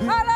Haleluya.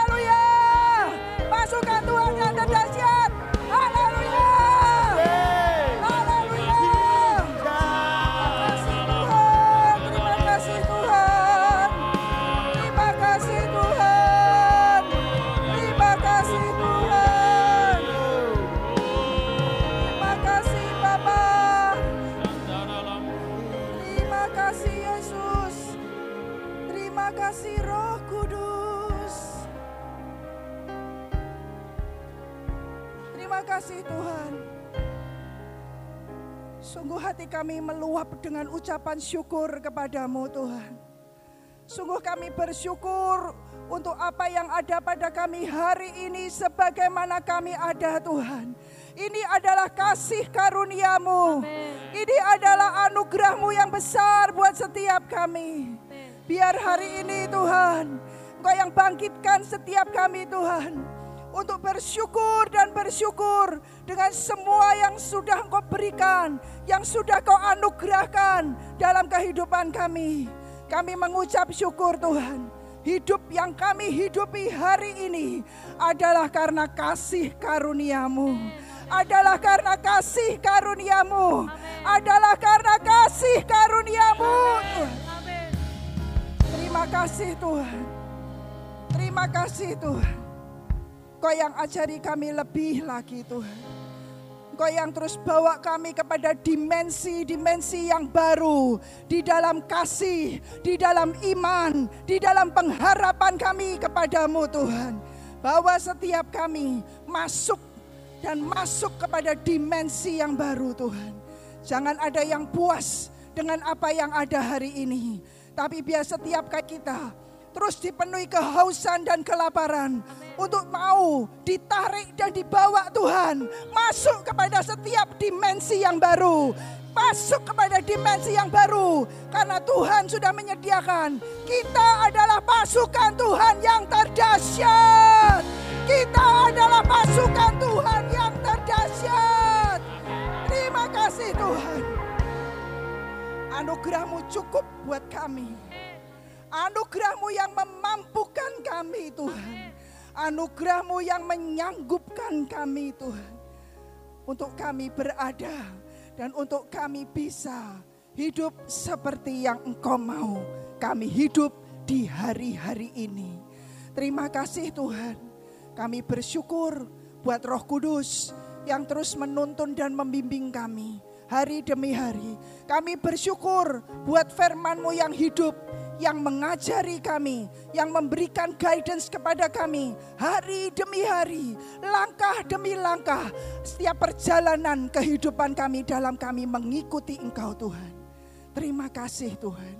Hati kami meluap dengan ucapan syukur kepadamu Tuhan. Sungguh kami bersyukur untuk apa yang ada pada kami hari ini sebagaimana kami ada Tuhan. Ini adalah kasih karuniamu. Ini adalah anugerahmu yang besar buat setiap kami. Biar hari ini Tuhan, Engkau yang bangkitkan setiap kami Tuhan. Untuk bersyukur dan bersyukur dengan semua yang sudah Engkau berikan, yang sudah Kau anugerahkan dalam kehidupan kami. Kami mengucap syukur Tuhan. Hidup yang kami hidupi hari ini adalah karena kasih karuniamu. Adalah karena kasih karuniamu. Adalah karena kasih karuniamu. Terima kasih Tuhan. Terima kasih Tuhan. Kau yang ajari kami lebih lagi Tuhan. Kau yang terus bawa kami kepada dimensi-dimensi yang baru di dalam kasih, di dalam iman, di dalam pengharapan kami kepadamu Tuhan. Bahwa setiap kami masuk dan masuk kepada dimensi yang baru Tuhan. Jangan ada yang puas dengan apa yang ada hari ini. Tapi biar setiap kita terus dipenuhi kehausan dan kelaparan. Untuk mau ditarik dan dibawa Tuhan. Masuk kepada setiap dimensi yang baru. Masuk kepada dimensi yang baru. Karena Tuhan sudah menyediakan. Kita adalah pasukan Tuhan yang terdahsyat. Kita adalah pasukan Tuhan yang terdahsyat. Terima kasih Tuhan. Anugerahmu cukup buat kami anugerahmu yang memampukan kami Tuhan anugerahmu yang menyanggupkan kami Tuhan. Untuk kami berada dan untuk kami bisa hidup seperti yang engkau mau. Kami hidup di hari-hari ini. Terima kasih Tuhan. Kami bersyukur buat roh kudus yang terus menuntun dan membimbing kami hari demi hari. Kami bersyukur buat firman-Mu yang hidup, yang mengajari kami, yang memberikan guidance kepada kami hari demi hari, langkah demi langkah, setiap perjalanan kehidupan kami dalam kami mengikuti Engkau Tuhan. Terima kasih Tuhan.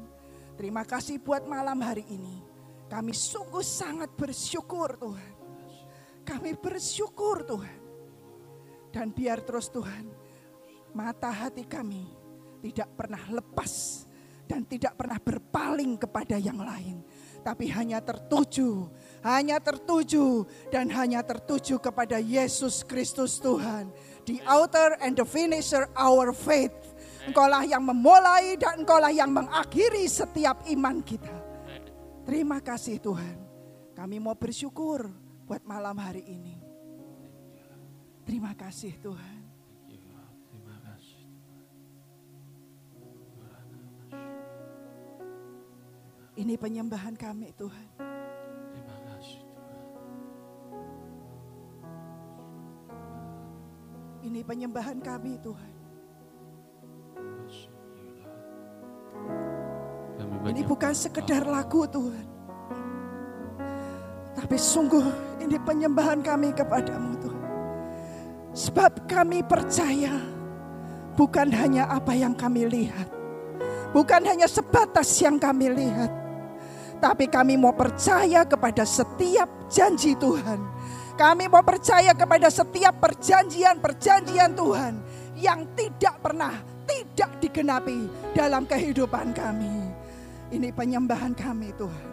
Terima kasih buat malam hari ini. Kami sungguh sangat bersyukur Tuhan. Kami bersyukur Tuhan. Dan biar terus Tuhan, mata hati kami tidak pernah lepas dan tidak pernah berpaling kepada yang lain, tapi hanya tertuju, hanya tertuju dan hanya tertuju kepada Yesus Kristus Tuhan, the author and the finisher our faith. Engkaulah yang memulai dan engkaulah yang mengakhiri setiap iman kita. Terima kasih Tuhan. Kami mau bersyukur buat malam hari ini. Terima kasih Tuhan. Ini penyembahan kami Tuhan. Terima kasih Tuhan. Ini penyembahan kami Tuhan. Ini bukan sekedar lagu Tuhan. Tapi sungguh ini penyembahan kami kepadamu Tuhan. Sebab kami percaya bukan hanya apa yang kami lihat. Bukan hanya sebatas yang kami lihat. Tapi kami mau percaya kepada setiap janji Tuhan. Kami mau percaya kepada setiap perjanjian-perjanjian Tuhan yang tidak pernah tidak digenapi dalam kehidupan kami. Ini penyembahan kami Tuhan.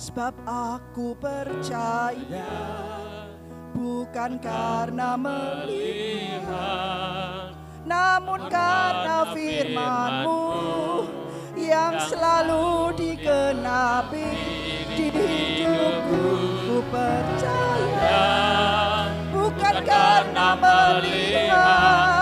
Sebab aku percaya bukan karena melihat namun karena firman-Mu yang selalu dikenapi di hidupku ku percaya. Bukan karena melihat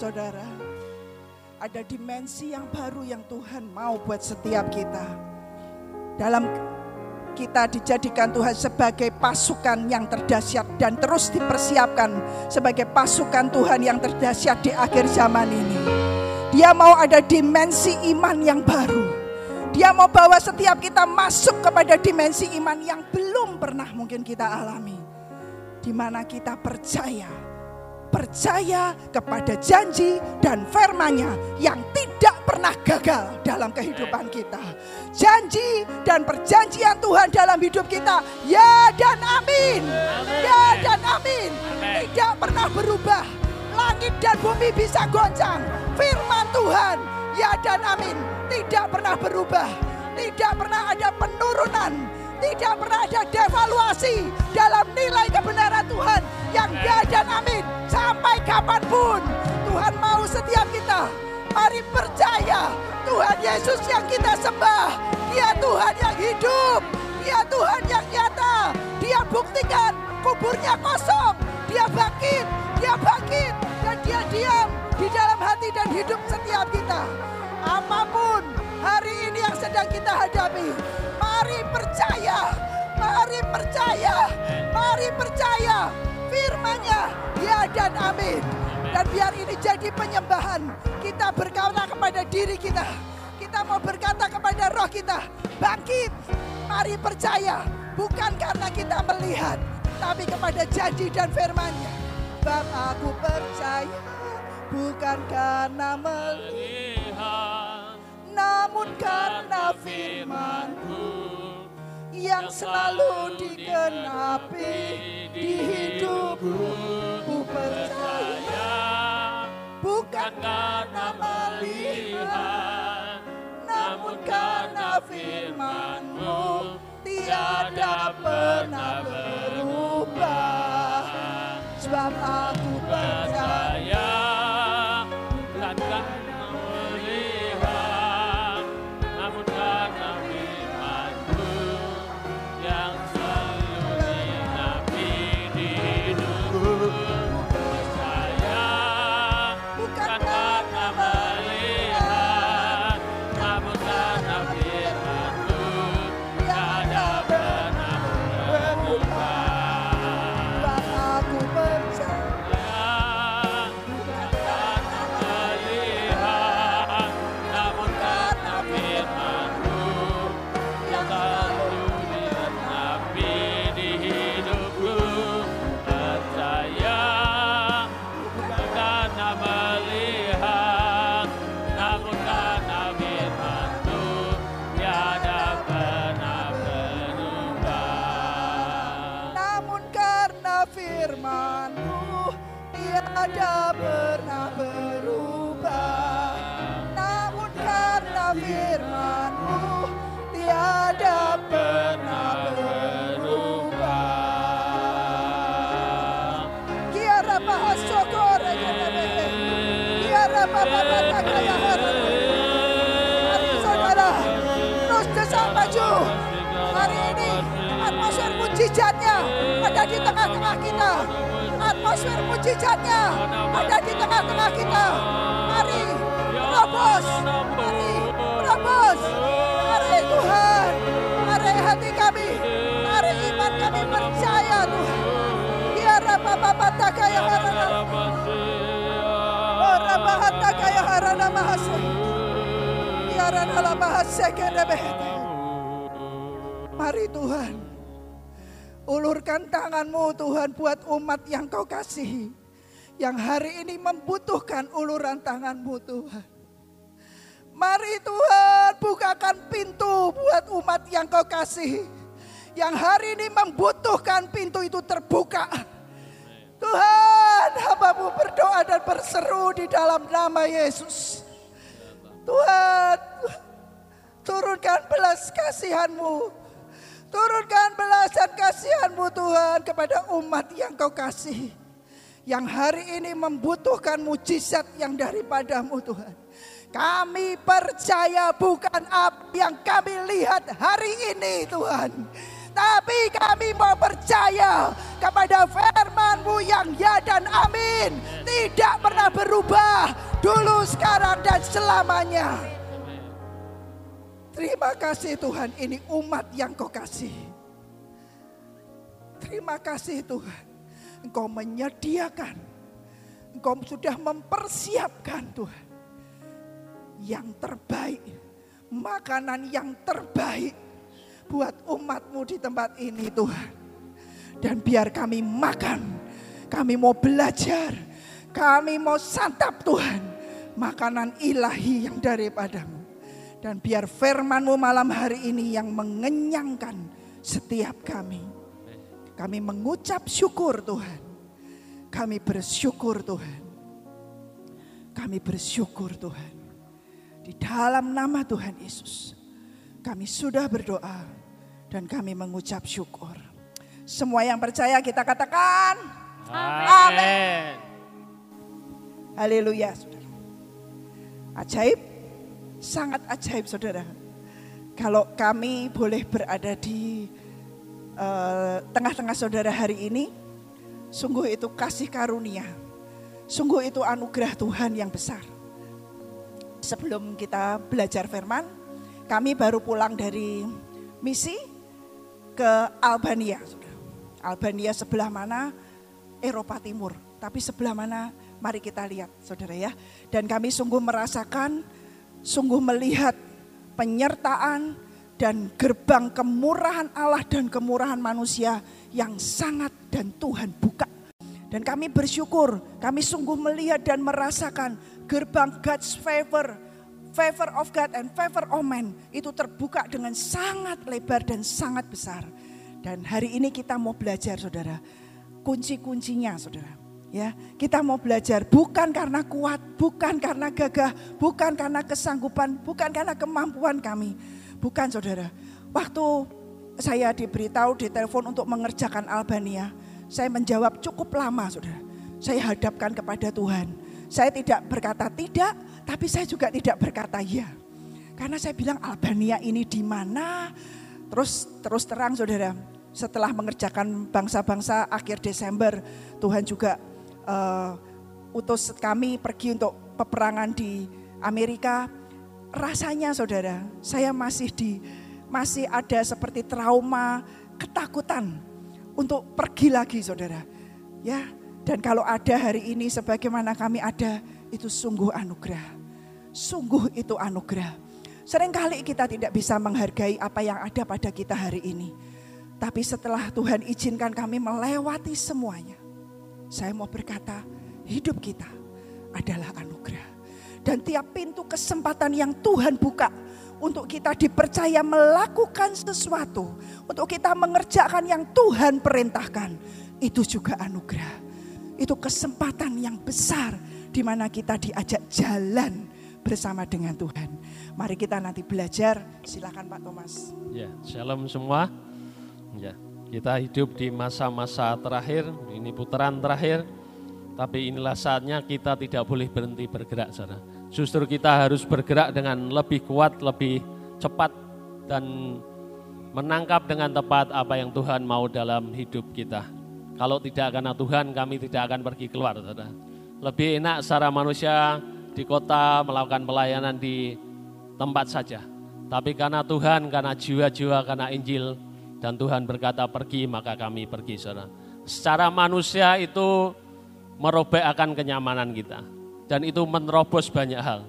Saudara, ada dimensi yang baru yang Tuhan mau buat setiap kita. Dalam kita dijadikan Tuhan sebagai pasukan yang terdahsyat dan terus dipersiapkan sebagai pasukan Tuhan yang terdahsyat di akhir zaman ini. Dia mau ada dimensi iman yang baru. Dia mau bawa setiap kita masuk kepada dimensi iman yang belum pernah mungkin kita alami. Di mana kita percaya, percaya kepada janji dan firman-Nya yang tidak pernah gagal dalam kehidupan kita. Janji dan perjanjian Tuhan dalam hidup kita, ya dan amin. Ya dan amin. Tidak pernah berubah. Langit dan bumi bisa goncang. Firman Tuhan, ya dan amin. Tidak pernah berubah. Tidak pernah ada penurunan. Tidak pernah ada devaluasi dalam nilai kebenaran Tuhan yang ya dan amin. Sampai kapan pun Tuhan mau setiap kita. Mari percaya Tuhan Yesus yang kita sembah. Dia Tuhan yang hidup. Dia Tuhan yang nyata. Dia buktikan kuburnya kosong. Dia bangkit dia bangkit dan dia diam di dalam hati dan hidup setiap kita. Apa pun hari ini yang sedang kita hadapi mari percaya mari percaya mari percaya firmannya ya dan amin. Dan biar ini jadi penyembahan kita berkata kepada diri kita kita mau berkata kepada roh kita bangkit mari percaya. Bukan karena kita melihat tapi kepada janji dan firmannya. Bab aku percaya bukan karena melihat namun karena firmanku yang selalu digenapi di hidupku. Ku percaya bukan karena melihat namun karena firmanmu. Tiada pernah berubah. Sebab aku percaya ada di tengah-tengah kita. Atmosfer mujizatnya ada di tengah-tengah kita. Mari terobos, mari terobos. Mari Tuhan, mari hati kami, mari iman kami percaya Tuhan. Biar apa bataka yang harana, ora bahataka yang harana mahase. Biar bahase kene behete. Mari Tuhan, ulurkan tanganmu Tuhan buat umat yang kau kasihi. Yang hari ini membutuhkan uluran tanganmu Tuhan. Mari Tuhan bukakan pintu buat umat yang kau kasihi. Yang hari ini membutuhkan pintu itu terbuka. Tuhan, hambamu berdoa dan berseru di dalam nama Yesus. Tuhan, turunkan belas kasihanmu. Turunkan belasan kasihanmu Tuhan kepada umat yang kau kasih. Yang hari ini membutuhkan mujizat yang daripadamu Tuhan. Kami percaya bukan apa yang kami lihat hari ini Tuhan. Tetapi kami mau percaya kepada firman-Mu yang ya dan amin. Tidak pernah berubah dulu, sekarang, dan selamanya. Terima kasih Tuhan, ini umat yang kau kasih. Terima kasih Tuhan, Engkau menyediakan, Engkau sudah mempersiapkan Tuhan. Yang terbaik, makanan yang terbaik buat umatmu di tempat ini Tuhan. Dan biar kami makan, kami mau belajar, kami mau santap Tuhan. Makanan ilahi yang daripadamu. Dan biar firmanmu malam hari ini yang mengenyangkan setiap kami. Kami mengucap syukur Tuhan. Kami bersyukur Tuhan. Kami bersyukur Tuhan. Di dalam nama Tuhan Yesus. Kami sudah berdoa dan kami mengucap syukur. Semua yang percaya kita katakan. Amin. Haleluya. Ajaib, sangat ajaib saudara. Kalau kami boleh berada di eh, tengah-tengah saudara hari ini, sungguh itu kasih karunia. Sungguh itu anugerah Tuhan yang besar. Sebelum kita belajar firman, kami baru pulang dari misi ke Albania. Albania sebelah mana? Eropa Timur. Tapi sebelah mana? Mari kita lihat saudara ya. Dan kami sungguh merasakan, sungguh melihat penyertaan dan gerbang kemurahan Allah dan kemurahan manusia yang sangat dan Tuhan buka. Dan kami bersyukur, kami sungguh melihat dan merasakan gerbang God's favor, favor of God and favor of man itu terbuka dengan sangat lebar dan sangat besar. Dan hari ini kita mau belajar saudara, kunci-kuncinya saudara. Ya, kita mau belajar bukan karena kuat, bukan karena gagah, bukan karena kesanggupan, bukan karena kemampuan kami. Bukan saudara. Waktu saya diberitahu di telepon untuk mengerjakan Albania, saya menjawab cukup lama saudara. Saya hadapkan kepada Tuhan. Saya tidak berkata tidak, tapi saya juga tidak berkata ya. Karena saya bilang Albania ini di mana? Terus terus terang saudara, setelah mengerjakan bangsa-bangsa akhir Desember, Tuhan juga uh, utus kami pergi untuk peperangan di Amerika. Rasanya saudara, saya masih di masih ada seperti trauma, ketakutan untuk pergi lagi saudara. Ya, dan kalau ada hari ini sebagaimana kami ada, itu sungguh anugerah. Sungguh itu anugerah. Seringkali kita tidak bisa menghargai apa yang ada pada kita hari ini. Tapi setelah Tuhan izinkan kami melewati semuanya. Saya mau berkata, hidup kita adalah anugerah. Dan tiap pintu kesempatan yang Tuhan buka untuk kita dipercaya melakukan sesuatu, untuk kita mengerjakan yang Tuhan perintahkan, itu juga anugerah. Itu kesempatan yang besar di mana kita diajak jalan bersama dengan Tuhan. Mari kita nanti belajar. Silakan Pak Thomas. Ya, shalom semua. Ya, kita hidup di masa-masa terakhir, ini putaran terakhir. Tapi inilah saatnya kita tidak boleh berhenti bergerak, saudara. Justru kita harus bergerak dengan lebih kuat, lebih cepat, dan menangkap dengan tepat apa yang Tuhan mau dalam hidup kita. Kalau tidak karena Tuhan, kami tidak akan pergi keluar, saudara. Lebih enak secara manusia di kota melakukan pelayanan di tempat saja. Tapi karena Tuhan, karena jiwa-jiwa, karena Injil, dan Tuhan berkata pergi, maka kami pergi, saudara. Secara manusia itu merobek akan kenyamanan kita. Dan itu menerobos banyak hal.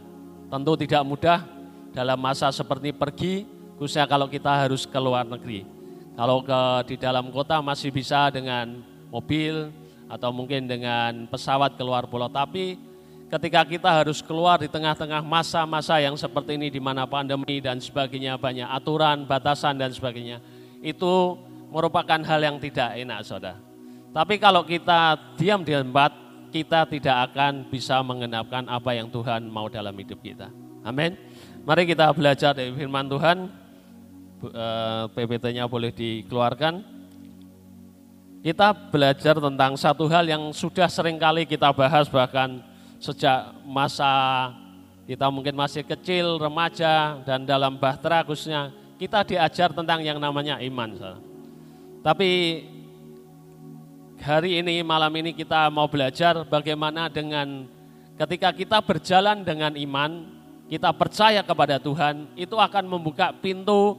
Tentu tidak mudah dalam masa seperti pergi, khususnya kalau kita harus ke luar negeri. Kalau ke di dalam kota masih bisa dengan mobil atau mungkin dengan pesawat keluar pulau. Tapi ketika kita harus keluar di tengah-tengah masa-masa yang seperti ini di mana pandemi dan sebagainya banyak aturan, batasan dan sebagainya, itu merupakan hal yang tidak enak, saudara. Tapi kalau kita diam di tempat, kita tidak akan bisa mengenapkan apa yang Tuhan mau dalam hidup kita. Amin. Mari kita belajar dari firman Tuhan. Eh, PPT-nya boleh dikeluarkan. Kita belajar tentang satu hal yang sudah sering kali kita bahas bahkan sejak masa kita mungkin masih kecil, remaja, dan dalam bahtera khususnya kita diajar tentang yang namanya iman. Tapi hari ini, malam ini kita mau belajar bagaimana dengan ketika kita berjalan dengan iman, kita percaya kepada Tuhan, itu akan membuka pintu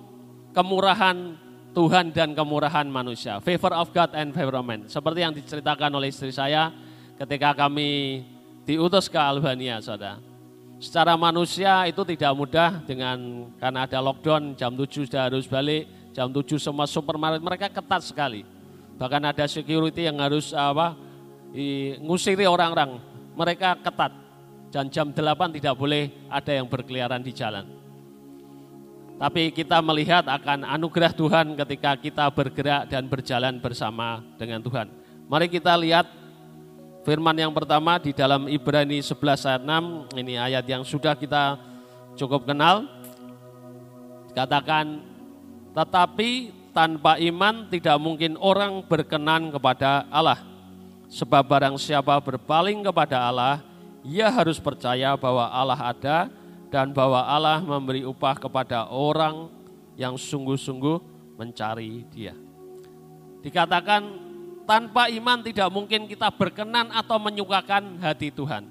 kemurahan Tuhan dan kemurahan manusia. Favor of God and favor of man. Seperti yang diceritakan oleh istri saya ketika kami diutus ke Albania, saudara. Secara manusia itu tidak mudah dengan karena ada lockdown, jam 7 sudah harus balik, jam 7 semua supermarket mereka ketat sekali. Bahkan ada security yang harus apa ngusiri orang-orang. Mereka ketat. Dan jam 8 tidak boleh ada yang berkeliaran di jalan. Tapi kita melihat akan anugerah Tuhan ketika kita bergerak dan berjalan bersama dengan Tuhan. Mari kita lihat firman yang pertama di dalam Ibrani 11 ayat 6. Ini ayat yang sudah kita cukup kenal. Katakan, tetapi tanpa iman tidak mungkin orang berkenan kepada Allah. Sebab barang siapa berpaling kepada Allah, ia harus percaya bahwa Allah ada dan bahwa Allah memberi upah kepada orang yang sungguh-sungguh mencari Dia. Dikatakan tanpa iman tidak mungkin kita berkenan atau menyukakan hati Tuhan.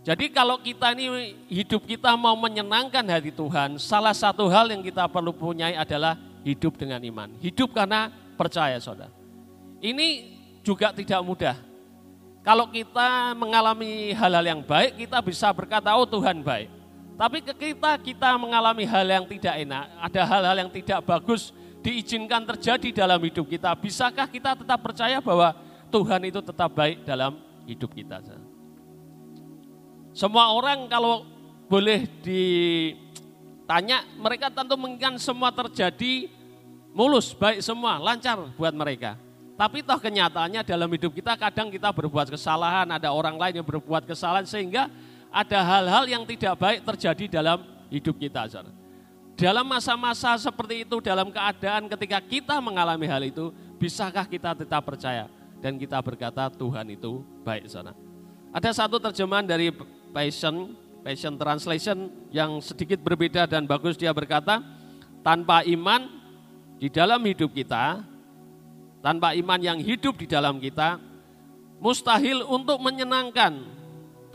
Jadi kalau kita ini hidup kita mau menyenangkan hati Tuhan, salah satu hal yang kita perlu punyai adalah hidup dengan iman. Hidup karena percaya saudara. Ini juga tidak mudah. Kalau kita mengalami hal-hal yang baik, kita bisa berkata, oh Tuhan baik. Tapi kita kita mengalami hal yang tidak enak, ada hal-hal yang tidak bagus diizinkan terjadi dalam hidup kita. Bisakah kita tetap percaya bahwa Tuhan itu tetap baik dalam hidup kita? Semua orang kalau boleh ditanya, mereka tentu menginginkan semua terjadi mulus, baik semua, lancar buat mereka. Tapi toh kenyataannya dalam hidup kita kadang kita berbuat kesalahan, ada orang lain yang berbuat kesalahan sehingga ada hal-hal yang tidak baik terjadi dalam hidup kita. Saudara. Dalam masa-masa seperti itu, dalam keadaan ketika kita mengalami hal itu, bisakah kita tetap percaya dan kita berkata Tuhan itu baik sana. Ada satu terjemahan dari Passion, Passion Translation yang sedikit berbeda dan bagus dia berkata, tanpa iman di dalam hidup kita, tanpa iman yang hidup di dalam kita, mustahil untuk menyenangkan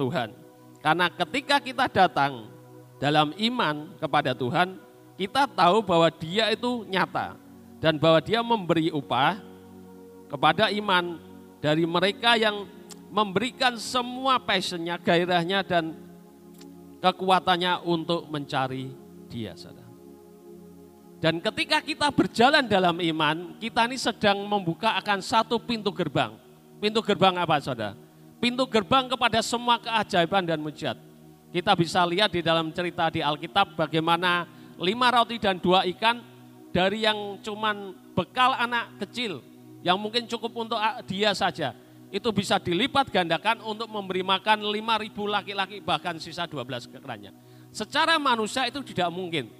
Tuhan. Karena ketika kita datang dalam iman kepada Tuhan, kita tahu bahwa dia itu nyata dan bahwa dia memberi upah kepada iman dari mereka yang memberikan semua passionnya, gairahnya dan kekuatannya untuk mencari dia. Saudara. Dan ketika kita berjalan dalam iman, kita ini sedang membuka akan satu pintu gerbang. Pintu gerbang apa saudara? pintu gerbang kepada semua keajaiban dan mujizat. Kita bisa lihat di dalam cerita di Alkitab bagaimana lima roti dan dua ikan dari yang cuman bekal anak kecil yang mungkin cukup untuk dia saja. Itu bisa dilipat gandakan untuk memberi makan lima ribu laki-laki bahkan sisa dua belas kerannya. Secara manusia itu tidak mungkin.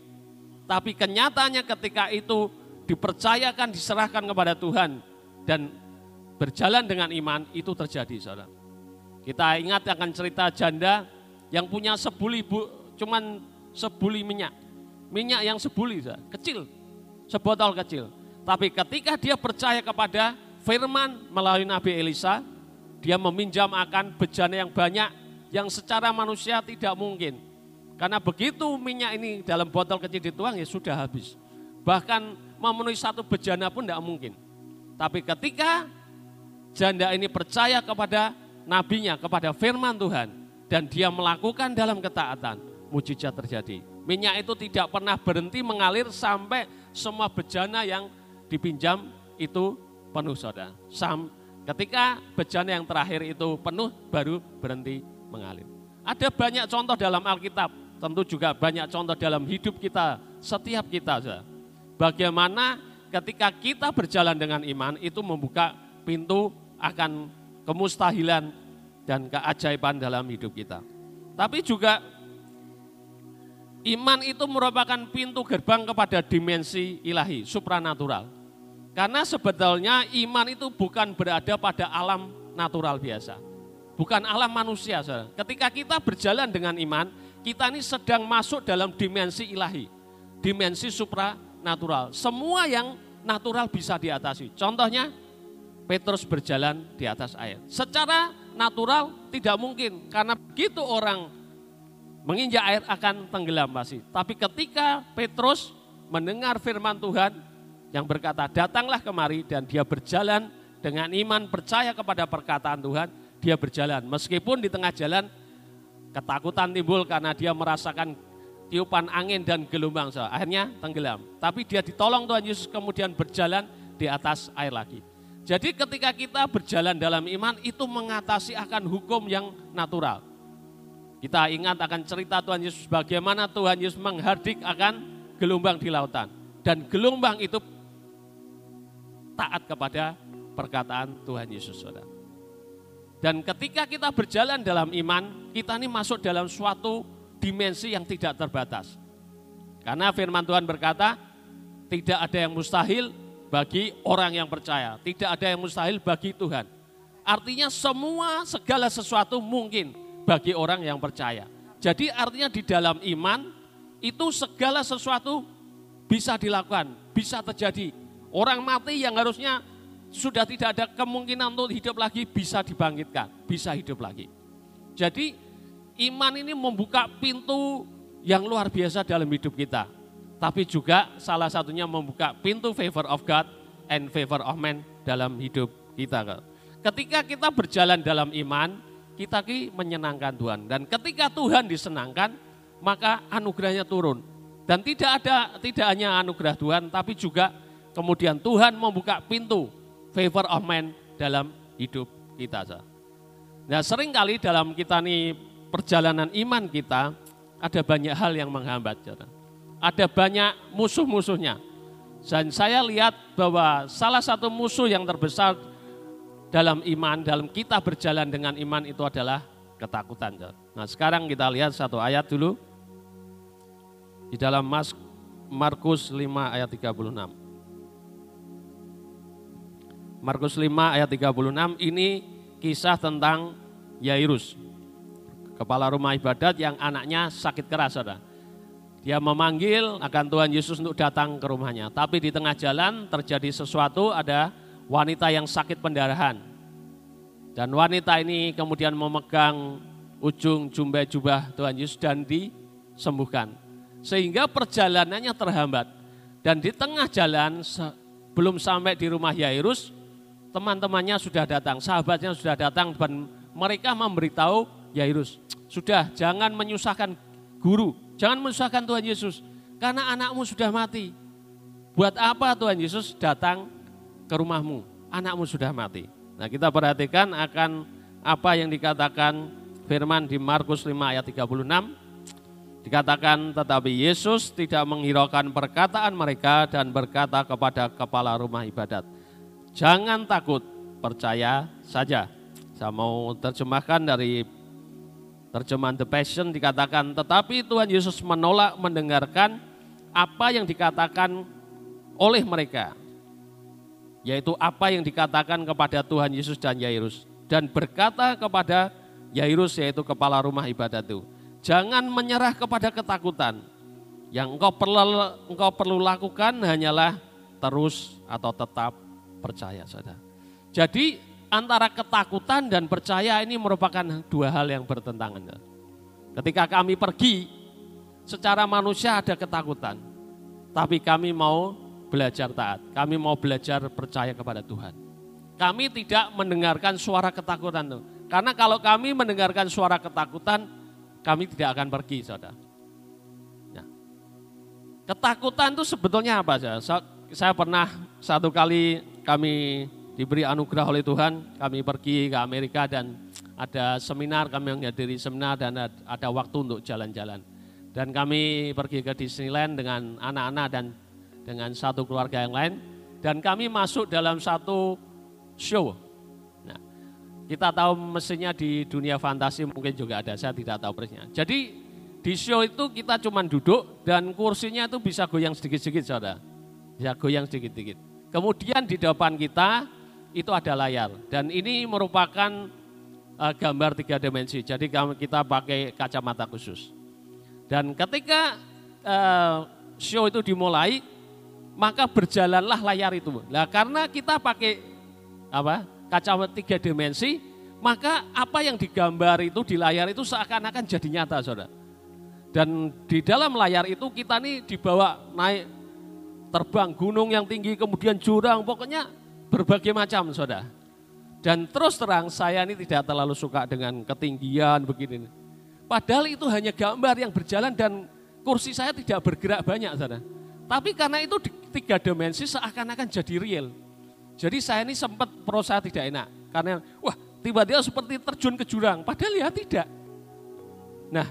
Tapi kenyataannya ketika itu dipercayakan, diserahkan kepada Tuhan dan berjalan dengan iman itu terjadi saudara. Kita ingat akan cerita janda yang punya sebuli bu, cuman sebuli minyak. Minyak yang sebuli, kecil, sebotol kecil. Tapi ketika dia percaya kepada firman melalui Nabi Elisa, dia meminjam akan bejana yang banyak yang secara manusia tidak mungkin. Karena begitu minyak ini dalam botol kecil dituang ya sudah habis. Bahkan memenuhi satu bejana pun tidak mungkin. Tapi ketika janda ini percaya kepada nabinya kepada firman Tuhan dan dia melakukan dalam ketaatan, mujizat terjadi. Minyak itu tidak pernah berhenti mengalir sampai semua bejana yang dipinjam itu penuh saudara. Sam, ketika bejana yang terakhir itu penuh baru berhenti mengalir. Ada banyak contoh dalam Alkitab, tentu juga banyak contoh dalam hidup kita, setiap kita. Saudara. Bagaimana ketika kita berjalan dengan iman itu membuka pintu akan kemustahilan dan keajaiban dalam hidup kita. Tapi juga iman itu merupakan pintu gerbang kepada dimensi ilahi, supranatural. Karena sebetulnya iman itu bukan berada pada alam natural biasa. Bukan alam manusia. Ketika kita berjalan dengan iman, kita ini sedang masuk dalam dimensi ilahi. Dimensi supranatural. Semua yang natural bisa diatasi. Contohnya Petrus berjalan di atas air. Secara natural tidak mungkin karena begitu orang menginjak air akan tenggelam pasti. Tapi ketika Petrus mendengar firman Tuhan yang berkata, "Datanglah kemari," dan dia berjalan dengan iman percaya kepada perkataan Tuhan, dia berjalan. Meskipun di tengah jalan ketakutan timbul karena dia merasakan tiupan angin dan gelombang. Akhirnya tenggelam. Tapi dia ditolong Tuhan Yesus kemudian berjalan di atas air lagi. Jadi ketika kita berjalan dalam iman itu mengatasi akan hukum yang natural. Kita ingat akan cerita Tuhan Yesus bagaimana Tuhan Yesus menghardik akan gelombang di lautan. Dan gelombang itu taat kepada perkataan Tuhan Yesus saudara. Dan ketika kita berjalan dalam iman, kita ini masuk dalam suatu dimensi yang tidak terbatas. Karena firman Tuhan berkata, tidak ada yang mustahil bagi orang yang percaya. Tidak ada yang mustahil bagi Tuhan. Artinya semua segala sesuatu mungkin bagi orang yang percaya. Jadi artinya di dalam iman itu segala sesuatu bisa dilakukan, bisa terjadi. Orang mati yang harusnya sudah tidak ada kemungkinan untuk hidup lagi bisa dibangkitkan, bisa hidup lagi. Jadi iman ini membuka pintu yang luar biasa dalam hidup kita tapi juga salah satunya membuka pintu favor of God and favor of man dalam hidup kita. Ketika kita berjalan dalam iman, kita ki menyenangkan Tuhan. Dan ketika Tuhan disenangkan, maka anugerahnya turun. Dan tidak ada tidak hanya anugerah Tuhan, tapi juga kemudian Tuhan membuka pintu favor of man dalam hidup kita. Nah sering kali dalam kita nih perjalanan iman kita, ada banyak hal yang menghambat. Ada banyak musuh-musuhnya. Dan saya lihat bahwa salah satu musuh yang terbesar dalam iman, dalam kita berjalan dengan iman itu adalah ketakutan. Nah sekarang kita lihat satu ayat dulu. Di dalam Markus 5 ayat 36. Markus 5 ayat 36 ini kisah tentang Yairus. Kepala rumah ibadat yang anaknya sakit keras. Saudara. Dia memanggil akan Tuhan Yesus untuk datang ke rumahnya. Tapi di tengah jalan terjadi sesuatu, ada wanita yang sakit pendarahan. Dan wanita ini kemudian memegang ujung jumbai jubah Tuhan Yesus dan disembuhkan. Sehingga perjalanannya terhambat. Dan di tengah jalan belum sampai di rumah Yairus, teman-temannya sudah datang, sahabatnya sudah datang dan mereka memberitahu Yairus, sudah jangan menyusahkan guru, Jangan menyusahkan Tuhan Yesus, karena anakmu sudah mati. Buat apa Tuhan Yesus datang ke rumahmu? Anakmu sudah mati. Nah kita perhatikan akan apa yang dikatakan firman di Markus 5 ayat 36. Dikatakan tetapi Yesus tidak menghiraukan perkataan mereka dan berkata kepada kepala rumah ibadat. Jangan takut, percaya saja. Saya mau terjemahkan dari Terjemahan The Passion dikatakan, tetapi Tuhan Yesus menolak mendengarkan apa yang dikatakan oleh mereka. Yaitu apa yang dikatakan kepada Tuhan Yesus dan Yairus. Dan berkata kepada Yairus yaitu kepala rumah ibadat itu. Jangan menyerah kepada ketakutan. Yang engkau perlu, engkau perlu lakukan hanyalah terus atau tetap percaya saudara. Jadi antara ketakutan dan percaya ini merupakan dua hal yang bertentangan. Ketika kami pergi, secara manusia ada ketakutan. Tapi kami mau belajar taat. Kami mau belajar percaya kepada Tuhan. Kami tidak mendengarkan suara ketakutan itu. Karena kalau kami mendengarkan suara ketakutan, kami tidak akan pergi, saudara. Nah, ketakutan itu sebetulnya apa? Saya, saya pernah satu kali kami diberi anugerah oleh Tuhan, kami pergi ke Amerika dan ada seminar, kami menghadiri seminar dan ada waktu untuk jalan-jalan. Dan kami pergi ke Disneyland dengan anak-anak dan dengan satu keluarga yang lain. Dan kami masuk dalam satu show. Nah, kita tahu mesinnya di dunia fantasi mungkin juga ada, saya tidak tahu persisnya. Jadi di show itu kita cuma duduk dan kursinya itu bisa goyang sedikit-sedikit saudara. Bisa goyang sedikit-sedikit. Kemudian di depan kita itu ada layar. Dan ini merupakan uh, gambar tiga dimensi. Jadi kita pakai kacamata khusus. Dan ketika uh, show itu dimulai, maka berjalanlah layar itu. Nah, karena kita pakai apa? kacamata tiga dimensi, maka apa yang digambar itu di layar itu seakan-akan jadi nyata, Saudara. Dan di dalam layar itu kita nih dibawa naik terbang gunung yang tinggi, kemudian jurang, pokoknya berbagai macam, Saudara. Dan terus terang saya ini tidak terlalu suka dengan ketinggian begini. Padahal itu hanya gambar yang berjalan dan kursi saya tidak bergerak banyak, Saudara. Tapi karena itu tiga dimensi seakan-akan jadi real. Jadi saya ini sempat prosa tidak enak. Karena wah tiba-tiba seperti terjun ke jurang. Padahal ya tidak. Nah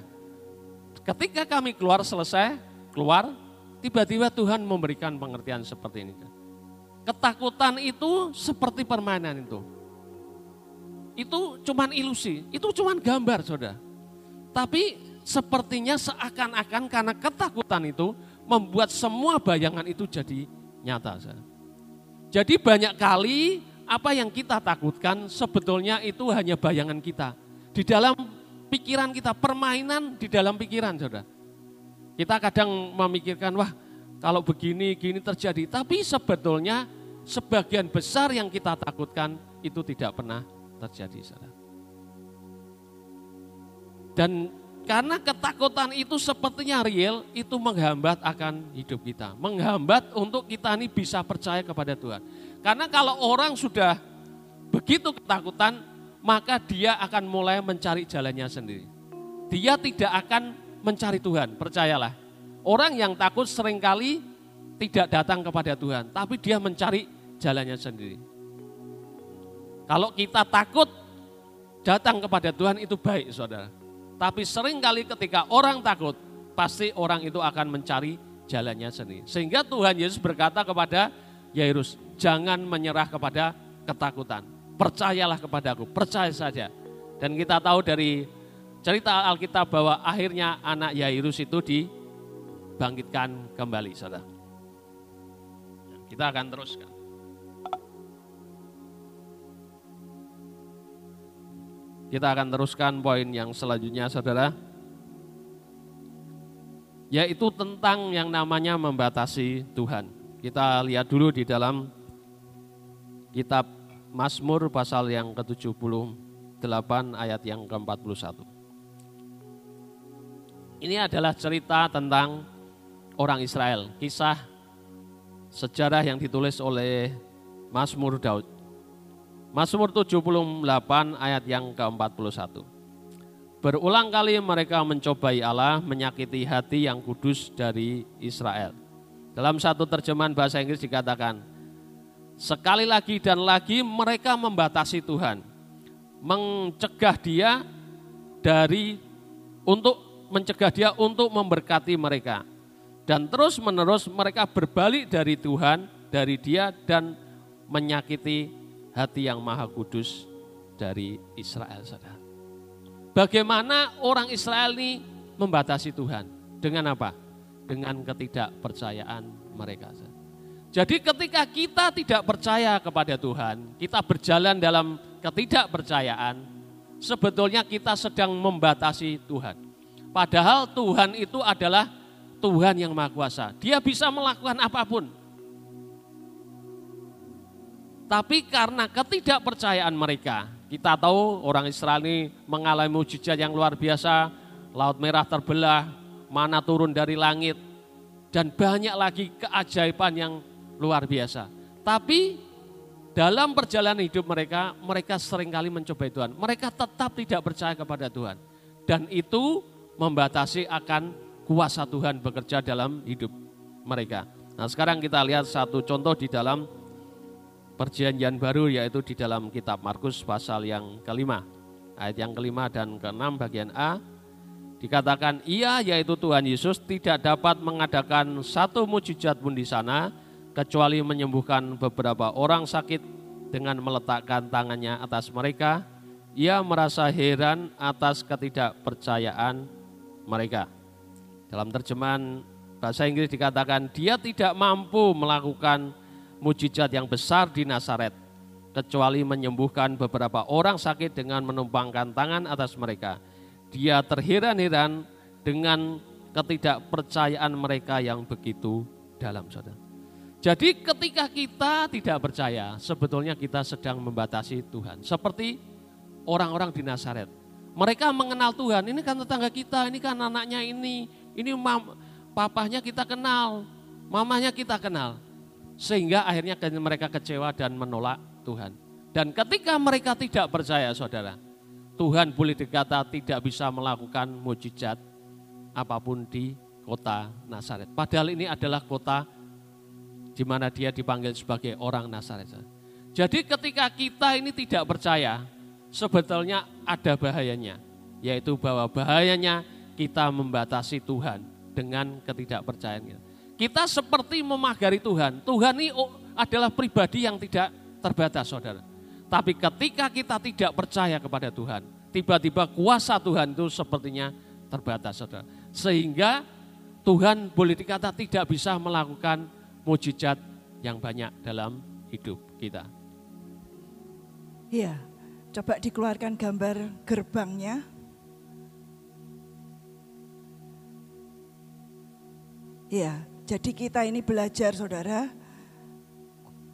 ketika kami keluar selesai, keluar, tiba-tiba Tuhan memberikan pengertian seperti ini. Ketakutan itu seperti permainan itu. Itu cuman ilusi, itu cuman gambar saudara. Tapi sepertinya seakan-akan karena ketakutan itu membuat semua bayangan itu jadi nyata. Jadi banyak kali apa yang kita takutkan sebetulnya itu hanya bayangan kita. Di dalam pikiran kita, permainan di dalam pikiran saudara. Kita kadang memikirkan, wah kalau begini, gini terjadi. Tapi sebetulnya sebagian besar yang kita takutkan itu tidak pernah terjadi saudara. Dan karena ketakutan itu sepertinya real, itu menghambat akan hidup kita. Menghambat untuk kita ini bisa percaya kepada Tuhan. Karena kalau orang sudah begitu ketakutan, maka dia akan mulai mencari jalannya sendiri. Dia tidak akan mencari Tuhan, percayalah. Orang yang takut sering kali tidak datang kepada Tuhan, tapi dia mencari jalannya sendiri. Kalau kita takut datang kepada Tuhan itu baik saudara. Tapi sering kali ketika orang takut, pasti orang itu akan mencari jalannya sendiri. Sehingga Tuhan Yesus berkata kepada Yairus, jangan menyerah kepada ketakutan. Percayalah kepadaku, percaya saja. Dan kita tahu dari cerita Alkitab bahwa akhirnya anak Yairus itu dibangkitkan kembali, saudara. Kita akan teruskan. Kita akan teruskan poin yang selanjutnya saudara. Yaitu tentang yang namanya membatasi Tuhan. Kita lihat dulu di dalam kitab Mazmur pasal yang ke-78 ayat yang ke-41. Ini adalah cerita tentang orang Israel, kisah sejarah yang ditulis oleh Mazmur Daud. Mazmur 78 ayat yang ke-41. Berulang kali mereka mencobai Allah menyakiti hati yang kudus dari Israel. Dalam satu terjemahan bahasa Inggris dikatakan, sekali lagi dan lagi mereka membatasi Tuhan, mencegah dia dari untuk mencegah dia untuk memberkati mereka. Dan terus menerus mereka berbalik dari Tuhan, dari dia dan menyakiti hati yang maha kudus dari Israel, saudara. Bagaimana orang Israel ini membatasi Tuhan? Dengan apa? Dengan ketidakpercayaan mereka. Jadi ketika kita tidak percaya kepada Tuhan, kita berjalan dalam ketidakpercayaan, sebetulnya kita sedang membatasi Tuhan. Padahal Tuhan itu adalah Tuhan yang Maha Kuasa. Dia bisa melakukan apa pun. Tapi karena ketidakpercayaan mereka, kita tahu orang Israel ini mengalami mujizat yang luar biasa, laut merah terbelah, mana turun dari langit, dan banyak lagi keajaiban yang luar biasa. Tapi dalam perjalanan hidup mereka, mereka sering kali mencobai Tuhan. Mereka tetap tidak percaya kepada Tuhan. Dan itu membatasi akan kuasa Tuhan bekerja dalam hidup mereka. Nah sekarang kita lihat satu contoh di dalam perjanjian baru yaitu di dalam kitab Markus pasal yang kelima. Ayat yang kelima dan keenam bagian A dikatakan ia yaitu Tuhan Yesus tidak dapat mengadakan satu mujizat pun di sana kecuali menyembuhkan beberapa orang sakit dengan meletakkan tangannya atas mereka. Ia merasa heran atas ketidakpercayaan mereka. Dalam terjemahan bahasa Inggris dikatakan dia tidak mampu melakukan mujizat yang besar di Nazaret, kecuali menyembuhkan beberapa orang sakit dengan menumpangkan tangan atas mereka. Dia terheran-heran dengan ketidakpercayaan mereka yang begitu dalam saudara. Jadi ketika kita tidak percaya, sebetulnya kita sedang membatasi Tuhan. Seperti orang-orang di Nazaret. Mereka mengenal Tuhan, ini kan tetangga kita, ini kan anaknya ini, ini mam, papahnya kita kenal, mamanya kita kenal. Sehingga akhirnya mereka kecewa dan menolak Tuhan. Dan ketika mereka tidak percaya saudara, Tuhan boleh dikata tidak bisa melakukan mujizat apa pun di kota Nazaret. Padahal ini adalah kota di mana dia dipanggil sebagai orang Nazaret. Jadi ketika kita ini tidak percaya, sebetulnya ada bahayanya, yaitu bahwa bahayanya kita membatasi Tuhan dengan ketidakpercayaan. Seperti memagari Tuhan. Tuhan ini adalah pribadi yang tidak terbatas, saudara. Tapi ketika kita tidak percaya kepada Tuhan, tiba-tiba kuasa Tuhan itu sepertinya terbatas, saudara. Sehingga Tuhan boleh dikata tidak bisa melakukan mujizat yang banyak dalam hidup kita. Iya, coba dikeluarkan gambar gerbangnya. Iya, jadi kita ini belajar saudara,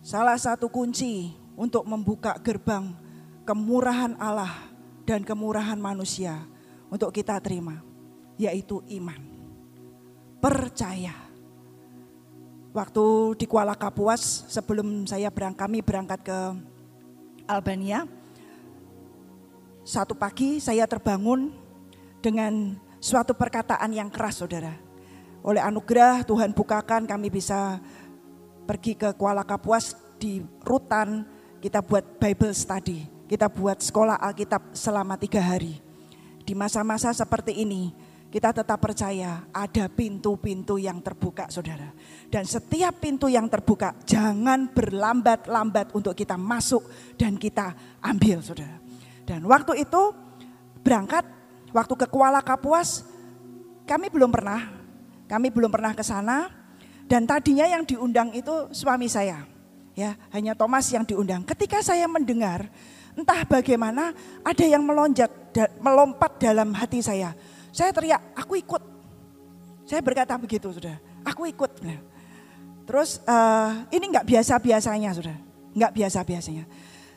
salah satu kunci untuk membuka gerbang kemurahan Allah dan kemurahan manusia untuk kita terima, yaitu iman. Percaya waktu di Kuala Kapuas sebelum saya berangkat kami berangkat ke Albania. Satu pagi saya terbangun dengan suatu perkataan yang keras saudara. Oleh anugerah Tuhan bukakan kami bisa pergi ke Kuala Kapuas di rutan kita buat Bible study. Kita buat sekolah Alkitab selama tiga hari. Di masa-masa seperti ini kita tetap percaya ada pintu-pintu yang terbuka saudara. Dan setiap pintu yang terbuka jangan berlambat-lambat untuk kita masuk dan kita ambil saudara. Dan waktu itu berangkat, waktu ke Kuala Kapuas kami belum pernah, kami belum pernah ke sana. Dan tadinya yang diundang itu suami saya. Ya, hanya Thomas yang diundang. Ketika saya mendengar entah bagaimana ada yang melonjak melompat dalam hati saya saya teriak, aku ikut. Saya berkata begitu sudah, aku ikut. Terus uh, ini nggak biasa-biasanya sudah, nggak biasa-biasanya.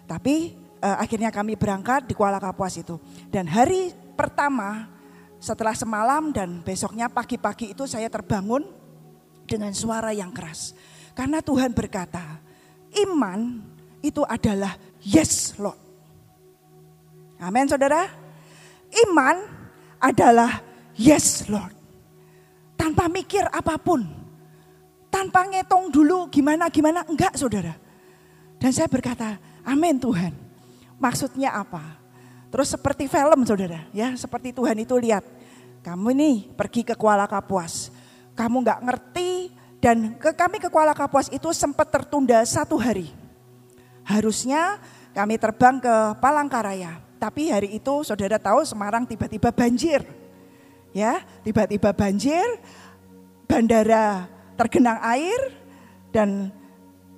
Tapi uh, akhirnya kami berangkat di Kuala Kapuas itu. Dan hari pertama setelah semalam dan besoknya pagi-pagi itu saya terbangun dengan suara yang keras. Karena Tuhan berkata, iman itu adalah yes Lord. Amin saudara. Iman adalah yes Lord. Tanpa mikir apa pun. Tanpa ngitung dulu gimana-gimana. Enggak saudara. Dan saya berkata, amin Tuhan. Maksudnya apa? Terus seperti film saudara. ya Seperti Tuhan itu lihat. Kamu ini pergi ke Kuala Kapuas. Kamu enggak ngerti dan ke kami ke Kuala Kapuas itu sempat tertunda satu hari. Harusnya kami terbang ke Palangkaraya. Tapi hari itu saudara tahu Semarang tiba-tiba banjir. Ya, tiba-tiba banjir, bandara tergenang air dan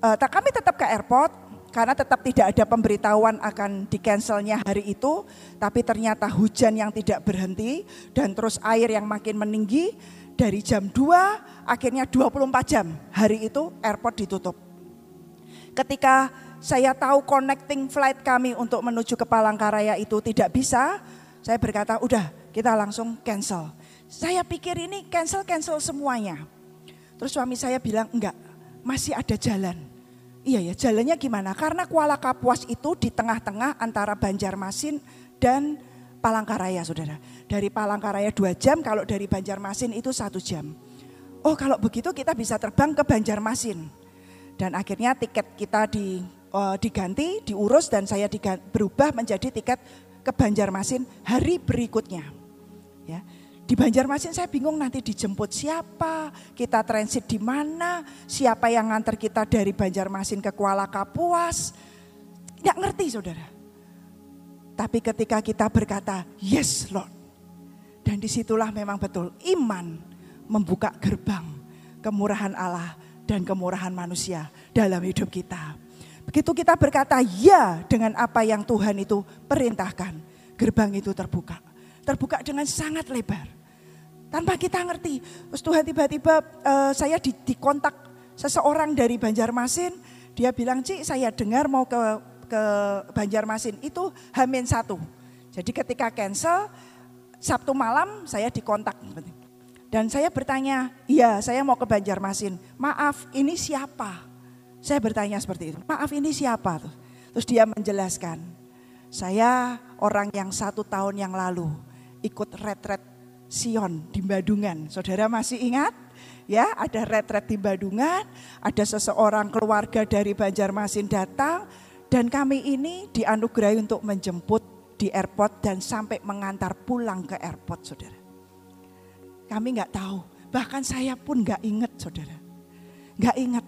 uh, kami tetap ke airport karena tetap tidak ada pemberitahuan akan di cancelnya hari itu, tapi ternyata hujan yang tidak berhenti dan terus air yang makin meninggi dari jam 2 akhirnya 24 jam hari itu airport ditutup. Ketika saya tahu connecting flight kami untuk menuju ke Palangkaraya itu tidak bisa, saya berkata, udah kita langsung cancel. Saya pikir ini cancel-cancel semuanya. Terus suami saya bilang, enggak, masih ada jalan. Iya ya, jalannya gimana? Karena Kuala Kapuas itu di tengah-tengah antara Banjarmasin dan Palangkaraya, saudara. Dari Palangkaraya dua jam, kalau dari Banjarmasin itu satu jam. Oh kalau begitu kita bisa terbang ke Banjarmasin. Dan akhirnya tiket kita di uh, diganti, diurus dan saya diganti, berubah menjadi tiket ke Banjarmasin hari berikutnya. Di Banjarmasin saya bingung nanti dijemput siapa, kita transit di mana, siapa yang nganter kita dari Banjarmasin ke Kuala Kapuas. Tidak ngerti saudara. Tapi ketika kita berkata, yes Lord. Dan di situlah memang betul iman membuka gerbang kemurahan Allah dan kemurahan manusia dalam hidup kita. Begitu kita berkata ya dengan apa yang Tuhan itu perintahkan, gerbang itu terbuka. Terbuka dengan sangat lebar. Tanpa kita ngerti. Terus Tuhan tiba-tiba uh, saya di, dikontak seseorang dari Banjarmasin, dia bilang, Cik saya dengar mau ke ke Banjarmasin itu Hamin satu. Jadi ketika cancel, Sabtu malam saya dikontak. Dan saya bertanya, iya saya mau ke Banjarmasin. Maaf ini siapa? Saya bertanya seperti itu. Maaf ini siapa? Terus dia menjelaskan, saya orang yang satu tahun yang lalu ikut retret Sion di Badungan. Saudara masih ingat? Ya, ada retret di Badungan, ada seseorang keluarga dari Banjarmasin datang, dan kami ini dianugerahi untuk menjemput di airport dan sampai mengantar pulang ke airport, saudara. Kami nggak tahu, bahkan saya pun nggak ingat, saudara. Nggak ingat.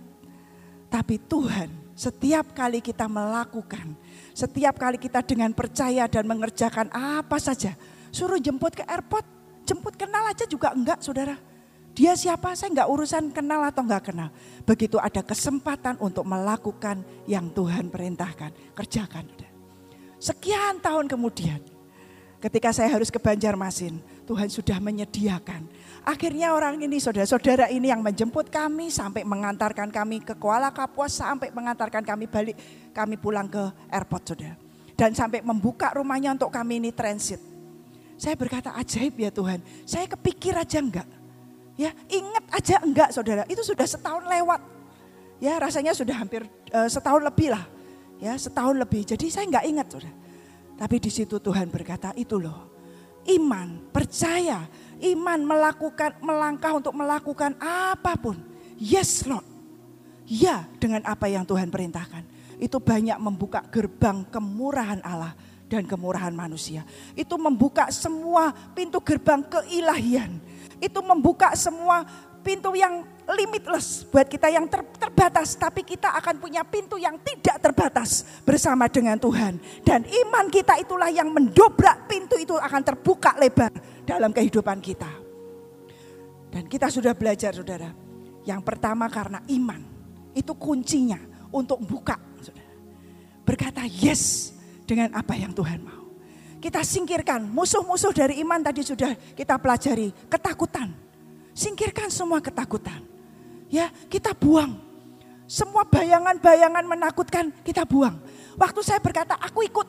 Tapi Tuhan setiap kali kita melakukan, setiap kali kita dengan percaya dan mengerjakan apa saja, suruh jemput ke airport, jemput kenal aja juga enggak, saudara dia siapa? Saya nggak urusan kenal atau nggak kenal. Begitu ada kesempatan untuk melakukan yang Tuhan perintahkan, kerjakan. Sekian tahun kemudian, ketika saya harus ke Banjarmasin, Tuhan sudah menyediakan. Akhirnya orang ini, saudara-saudara ini yang menjemput kami sampai mengantarkan kami ke Kuala Kapuas, sampai mengantarkan kami balik, kami pulang ke airport, saudara. Dan sampai membuka rumahnya untuk kami ini transit. Saya berkata ajaib ya Tuhan, saya kepikir aja enggak Ya, ingat aja enggak saudara, itu sudah setahun lewat. Ya, rasanya sudah hampir uh, setahun lebih lah. Ya, setahun lebih. Jadi saya enggak ingat saudara. Tapi di situ Tuhan berkata, itu loh. Iman, percaya, iman melakukan melangkah untuk melakukan apa pun. Yes, Lord. Ya, dengan apa yang Tuhan perintahkan. Itu banyak membuka gerbang kemurahan Allah dan kemurahan manusia. Itu membuka semua pintu gerbang keilahian itu membuka semua pintu yang limitless buat kita yang ter, terbatas, tapi kita akan punya pintu yang tidak terbatas bersama dengan Tuhan. Dan iman kita itulah yang mendobrak pintu itu akan terbuka lebar dalam kehidupan kita. Dan kita sudah belajar saudara, yang pertama karena iman, itu kuncinya untuk buka. Berkata yes dengan apa yang Tuhan mau kita singkirkan musuh-musuh dari iman tadi sudah kita pelajari ketakutan. Singkirkan semua ketakutan. Ya, kita buang. Semua bayangan-bayangan menakutkan kita buang. Waktu saya berkata aku ikut,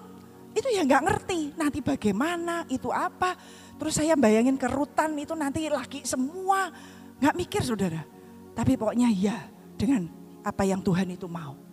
itu ya nggak ngerti nanti bagaimana, itu apa. Terus saya bayangin kerutan itu nanti lagi semua. Nggak mikir saudara. Tapi pokoknya ya dengan apa yang Tuhan itu mau.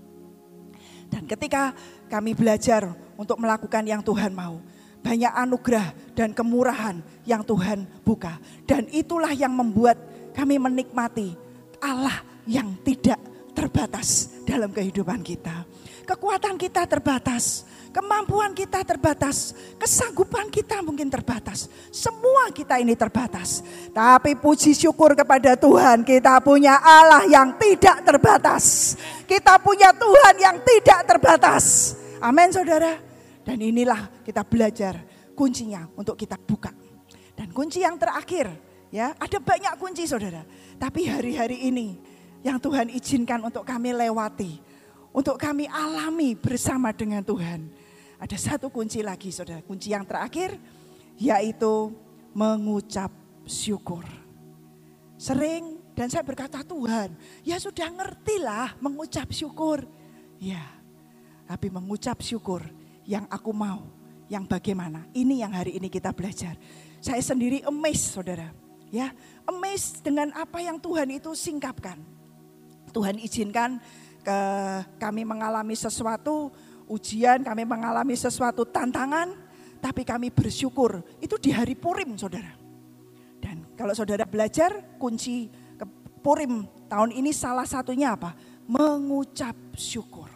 Dan ketika kami belajar untuk melakukan yang Tuhan mau, banyak anugerah dan kemurahan yang Tuhan buka. Dan itulah yang membuat kami menikmati Allah yang tidak terbatas dalam kehidupan kita. Kekuatan kita terbatas, kemampuan kita terbatas, kesanggupan kita mungkin terbatas. Semua kita ini terbatas. Tapi puji syukur kepada Tuhan, kita punya Allah yang tidak terbatas. Kita punya Tuhan yang tidak terbatas. Amin saudara. Dan inilah kita belajar kuncinya untuk kita buka. Dan kunci yang terakhir, ya ada banyak kunci saudara. Tapi hari-hari ini yang Tuhan izinkan untuk kami lewati, untuk kami alami bersama dengan Tuhan. Ada satu kunci lagi saudara, kunci yang terakhir yaitu mengucap syukur. Sering dan saya berkata Tuhan, ya sudah ngertilah mengucap syukur. Ya, tapi mengucap syukur yang aku mau, yang bagaimana. Ini yang hari ini kita belajar. Saya sendiri amazed saudara. Ya, amazed dengan apa yang Tuhan itu singkapkan. Tuhan izinkan ke kami mengalami sesuatu ujian, kami mengalami sesuatu tantangan, tapi kami bersyukur. Itu di hari Purim, Saudara. Dan kalau Saudara belajar kunci Purim tahun ini salah satunya apa? Mengucap syukur.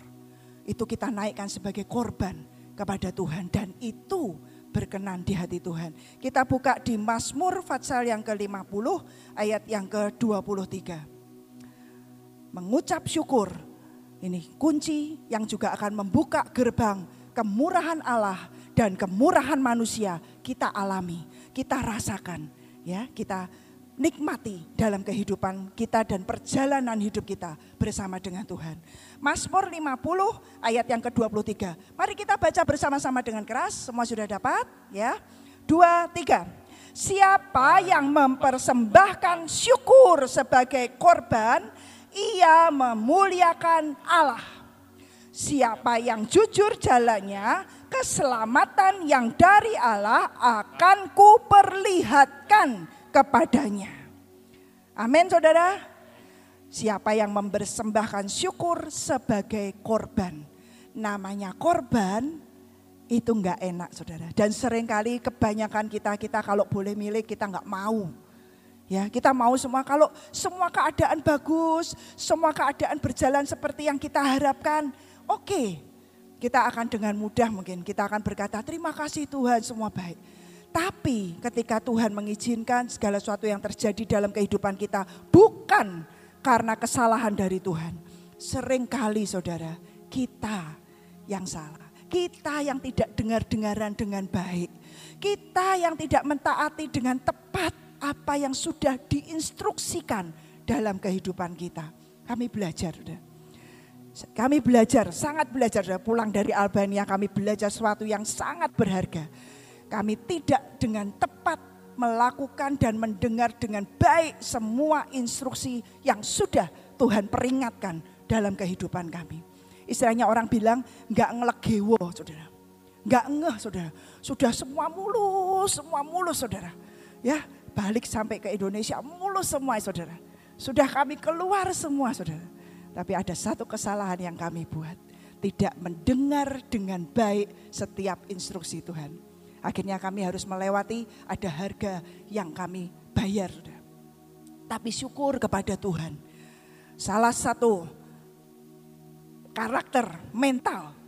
Itu kita naikkan sebagai korban kepada Tuhan dan itu berkenan di hati Tuhan. Kita buka di Mazmur Fatsal yang ke-50 ayat yang ke-23. Mengucap syukur ini kunci yang juga akan membuka gerbang kemurahan Allah dan kemurahan manusia kita alami, kita rasakan ya, kita nikmati dalam kehidupan kita dan perjalanan hidup kita bersama dengan Tuhan. Mazmur 50 ayat yang ke-23. Mari kita baca bersama-sama dengan keras. Semua sudah dapat? Ya. Dua, tiga. Siapa yang mempersembahkan syukur sebagai korban, ia memuliakan Allah. Siapa yang jujur jalannya, keselamatan yang dari Allah akan kuperlihatkan kepadanya. Amin saudara. Siapa yang mempersembahkan syukur sebagai korban. Namanya korban itu enggak enak saudara. Dan sering kali kebanyakan kita, kita kalau boleh milik kita enggak mau. Ya, kita mau semua kalau semua keadaan bagus, semua keadaan berjalan seperti yang kita harapkan, oke. Okay, kita akan dengan mudah mungkin kita akan berkata terima kasih Tuhan semua baik. Tapi ketika Tuhan mengizinkan segala sesuatu yang terjadi dalam kehidupan kita bukan karena kesalahan dari Tuhan. Seringkali saudara, kita yang salah. Kita yang tidak dengar-dengaran dengan baik. Kita yang tidak mentaati dengan tepat apa yang sudah diinstruksikan dalam kehidupan kita. Kami belajar. Kami belajar, sangat belajar. Pulang dari Albania kami belajar sesuatu yang sangat berharga. Kami tidak dengan tepat melakukan dan mendengar dengan baik semua instruksi yang sudah Tuhan peringatkan dalam kehidupan kami. Istilahnya orang bilang nggak ngelegewo saudara. Nggak ngeh saudara. Sudah semua mulus, semua mulus saudara. Ya balik sampai ke Indonesia mulus semua saudara. Sudah kami keluar semua saudara. Tapi ada satu kesalahan yang kami buat. Tidak mendengar dengan baik setiap instruksi Tuhan. Akhirnya kami harus melewati ada harga yang kami bayar. Tapi syukur kepada Tuhan. Salah satu karakter mental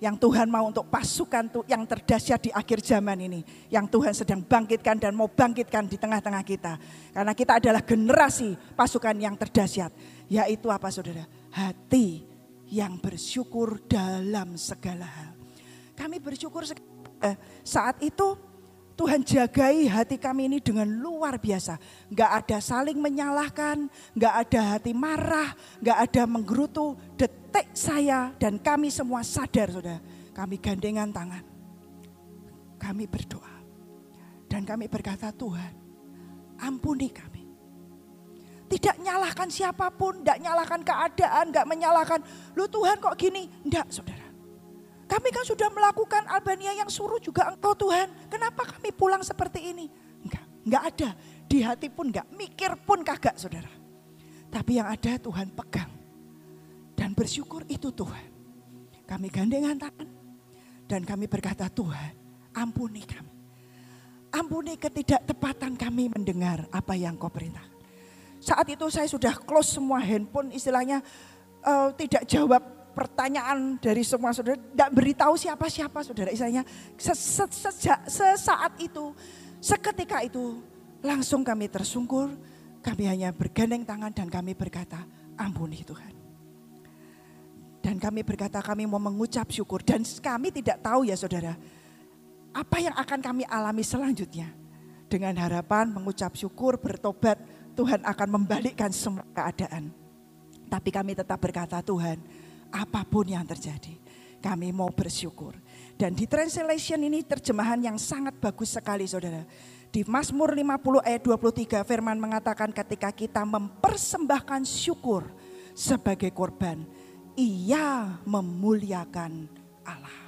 yang Tuhan mau untuk pasukan yang terdahsyat di akhir zaman ini. Yang Tuhan sedang bangkitkan dan mau bangkitkan di tengah-tengah kita. Karena kita adalah generasi pasukan yang terdahsyat. Yaitu apa saudara? Hati yang bersyukur dalam segala hal. Kami bersyukur eh, saat itu Tuhan jagai hati kami ini dengan luar biasa. Gak ada saling menyalahkan, gak ada hati marah, gak ada menggerutu. Detik saya dan kami semua sadar saudara. Kami gandengan tangan. Kami berdoa. Dan kami berkata Tuhan ampuni kami. Tidak nyalahkan siapa pun, tidak nyalahkan keadaan, gak menyalahkan. Lu Tuhan kok gini? Enggak saudara. Kami kan sudah melakukan Albania yang suruh juga engkau Tuhan. Kenapa kami pulang seperti ini? Enggak, enggak ada. Di hati pun enggak, mikir pun kagak saudara. Tapi yang ada Tuhan pegang. Dan bersyukur itu Tuhan. Kami gandengan tangan. Dan kami berkata Tuhan ampuni kami. Ampuni ketidaktepatan kami mendengar apa yang kau perintah. Saat itu saya sudah close semua handphone istilahnya uh, tidak jawab pertanyaan dari semua saudara, tidak beritahu siapa-siapa saudara. Istilahnya sejak sesaat itu, seketika itu langsung kami tersungkur, kami hanya bergandeng tangan dan kami berkata, ampuni Tuhan. Dan kami berkata kami mau mengucap syukur dan kami tidak tahu ya saudara, apa yang akan kami alami selanjutnya. Dengan harapan mengucap syukur, bertobat, Tuhan akan membalikkan semua keadaan. Tapi kami tetap berkata Tuhan, apa pun yang terjadi. Kami mau bersyukur. Dan di translation ini terjemahan yang sangat bagus sekali saudara. Di Mazmur 50 ayat 23 firman mengatakan ketika kita mempersembahkan syukur sebagai korban. Ia memuliakan Allah.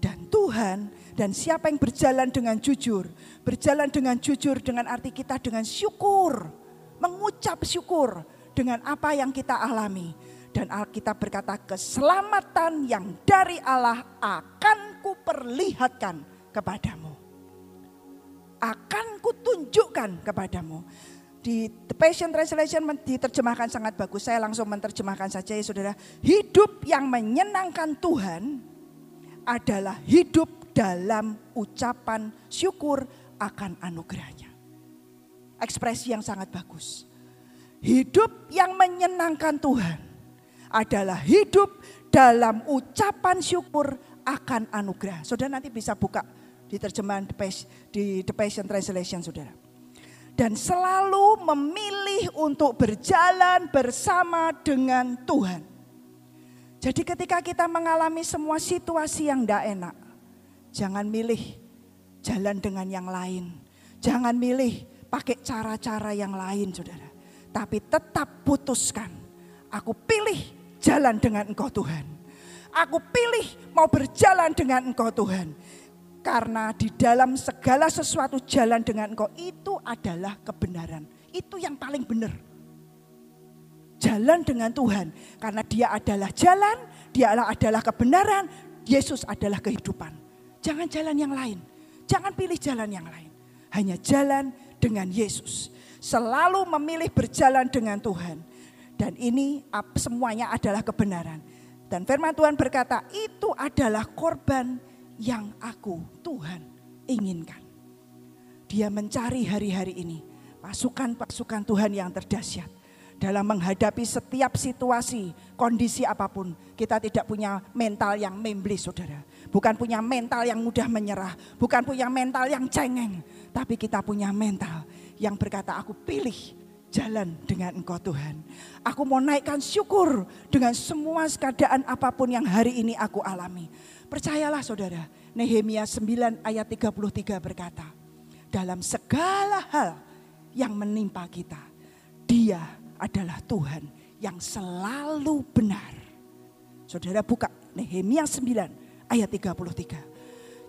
Dan Tuhan dan siapa yang berjalan dengan jujur. Berjalan dengan jujur dengan arti kita dengan syukur. Mengucap syukur dengan apa yang kita alami dan Alkitab berkata keselamatan yang dari Allah akan kuperlihatkan kepadamu. Akan kutunjukkan kepadamu. Di Passion Translation diterjemahkan sangat bagus. Saya langsung menerjemahkan saja ya saudara. Hidup yang menyenangkan Tuhan adalah hidup dalam ucapan syukur akan anugerahnya. Ekspresi yang sangat bagus. Hidup yang menyenangkan Tuhan adalah hidup dalam ucapan syukur akan anugerah. Saudara nanti bisa buka di terjemahan di The Passion Translation saudara. Dan selalu memilih untuk berjalan bersama dengan Tuhan. Jadi ketika kita mengalami semua situasi yang tidak enak, jangan milih jalan dengan yang lain. Jangan milih pakai cara-cara yang lain saudara. Tapi tetap putuskan Aku pilih jalan dengan engkau Tuhan. Aku pilih mau berjalan dengan engkau Tuhan. Karena di dalam segala sesuatu jalan dengan engkau itu adalah kebenaran. Itu yang paling benar. Jalan dengan Tuhan. Karena dia adalah jalan, dia adalah kebenaran, Yesus adalah kehidupan. Jangan jalan yang lain. Jangan pilih jalan yang lain. Hanya jalan dengan Yesus. Selalu memilih berjalan dengan Tuhan. Dan ini semuanya adalah kebenaran. Dan firman Tuhan berkata, itu adalah korban yang aku Tuhan inginkan. Dia mencari hari-hari ini pasukan-pasukan Tuhan yang terdahsyat dalam menghadapi setiap situasi, kondisi apa pun. Kita tidak punya mental yang membeli saudara. Bukan punya mental yang mudah menyerah. Bukan punya mental yang cengeng. Tapi kita punya mental yang berkata aku pilih jalan dengan engkau Tuhan. Aku mau naikkan syukur dengan semua keadaan apa pun yang hari ini aku alami. Percayalah saudara, Nehemia 9 ayat 33 berkata, dalam segala hal yang menimpa kita, dia adalah Tuhan yang selalu benar. Saudara buka Nehemia 9 ayat 33.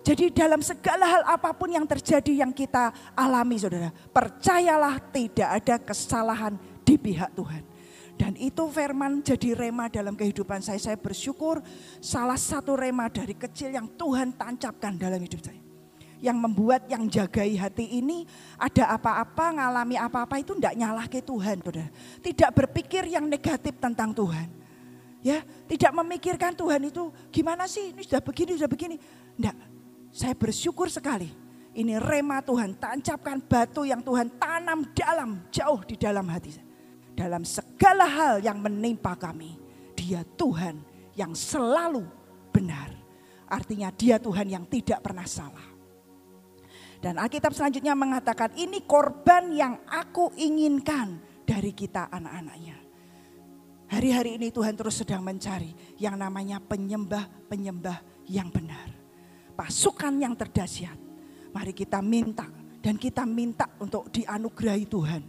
Jadi dalam segala hal apa pun yang terjadi yang kita alami saudara. Percayalah tidak ada kesalahan di pihak Tuhan. Dan itu firman jadi rema dalam kehidupan saya. Saya bersyukur salah satu rema dari kecil yang Tuhan tancapkan dalam hidup saya yang membuat yang jagai hati ini ada apa-apa, ngalami apa-apa itu tidak nyalah ke Tuhan, saudara. Tidak berpikir yang negatif tentang Tuhan. Ya, tidak memikirkan Tuhan itu gimana sih, ini sudah begini, sudah begini. Tidak, saya bersyukur sekali. Ini rema Tuhan, tancapkan batu yang Tuhan tanam dalam, jauh di dalam hati. Dalam segala hal yang menimpa kami, dia Tuhan yang selalu benar. Artinya dia Tuhan yang tidak pernah salah. Dan Alkitab selanjutnya mengatakan ini korban yang aku inginkan dari kita anak-anaknya. Hari-hari ini Tuhan terus sedang mencari yang namanya penyembah-penyembah yang benar. Pasukan yang terdahsyat. Mari kita minta dan kita minta untuk dianugerahi Tuhan.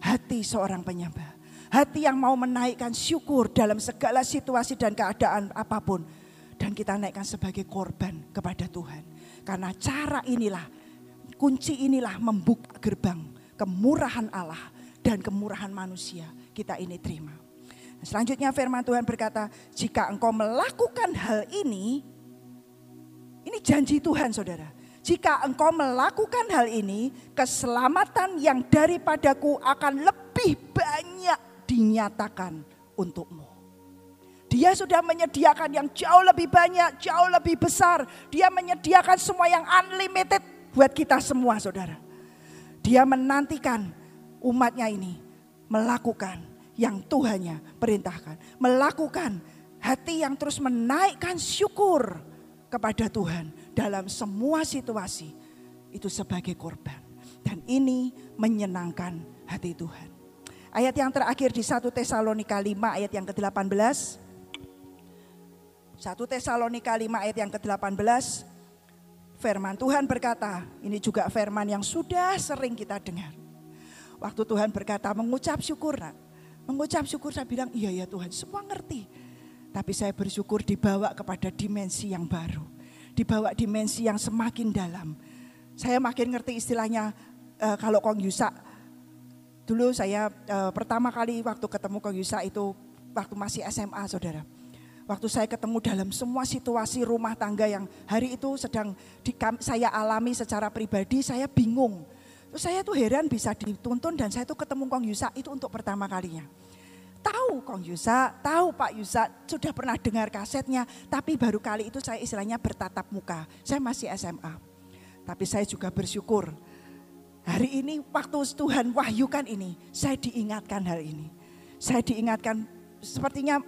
Hati seorang penyembah. Hati yang mau menaikkan syukur dalam segala situasi dan keadaan apa pun. Dan kita naikkan sebagai korban kepada Tuhan. Karena cara inilah kunci inilah membuka gerbang kemurahan Allah dan kemurahan manusia kita ini terima. Selanjutnya firman Tuhan berkata, jika engkau melakukan hal ini, ini janji Tuhan saudara. Jika engkau melakukan hal ini, keselamatan yang daripadaku akan lebih banyak dinyatakan untukmu. Dia sudah menyediakan yang jauh lebih banyak, jauh lebih besar. Dia menyediakan semua yang unlimited buat kita semua saudara. Dia menantikan umatnya ini melakukan yang Tuhannya perintahkan. Melakukan hati yang terus menaikkan syukur kepada Tuhan dalam semua situasi. Itu sebagai korban. Dan ini menyenangkan hati Tuhan. Ayat yang terakhir di 1 Tesalonika 5 ayat yang ke-18. 1 Tesalonika 5 ayat yang ke-18 Firman Tuhan berkata, ini juga firman yang sudah sering kita dengar. Waktu Tuhan berkata mengucap syukur, nak. mengucap syukur saya bilang iya ya Tuhan semua ngerti. Tapi saya bersyukur dibawa kepada dimensi yang baru. Dibawa dimensi yang semakin dalam. Saya makin ngerti istilahnya uh, kalau Kong Yusa. Dulu saya uh, pertama kali waktu ketemu Kong Yusa itu waktu masih SMA saudara Waktu saya ketemu dalam semua situasi rumah tangga yang hari itu sedang di, saya alami secara pribadi, saya bingung. Terus saya tuh heran bisa dituntun dan saya tuh ketemu Kong Yusa itu untuk pertama kalinya. Tahu Kong Yusa, tahu Pak Yusa, sudah pernah dengar kasetnya, tapi baru kali itu saya istilahnya bertatap muka. Saya masih SMA. Tapi saya juga bersyukur. Hari ini waktu Tuhan wahyukan ini, saya diingatkan hal ini. Saya diingatkan sepertinya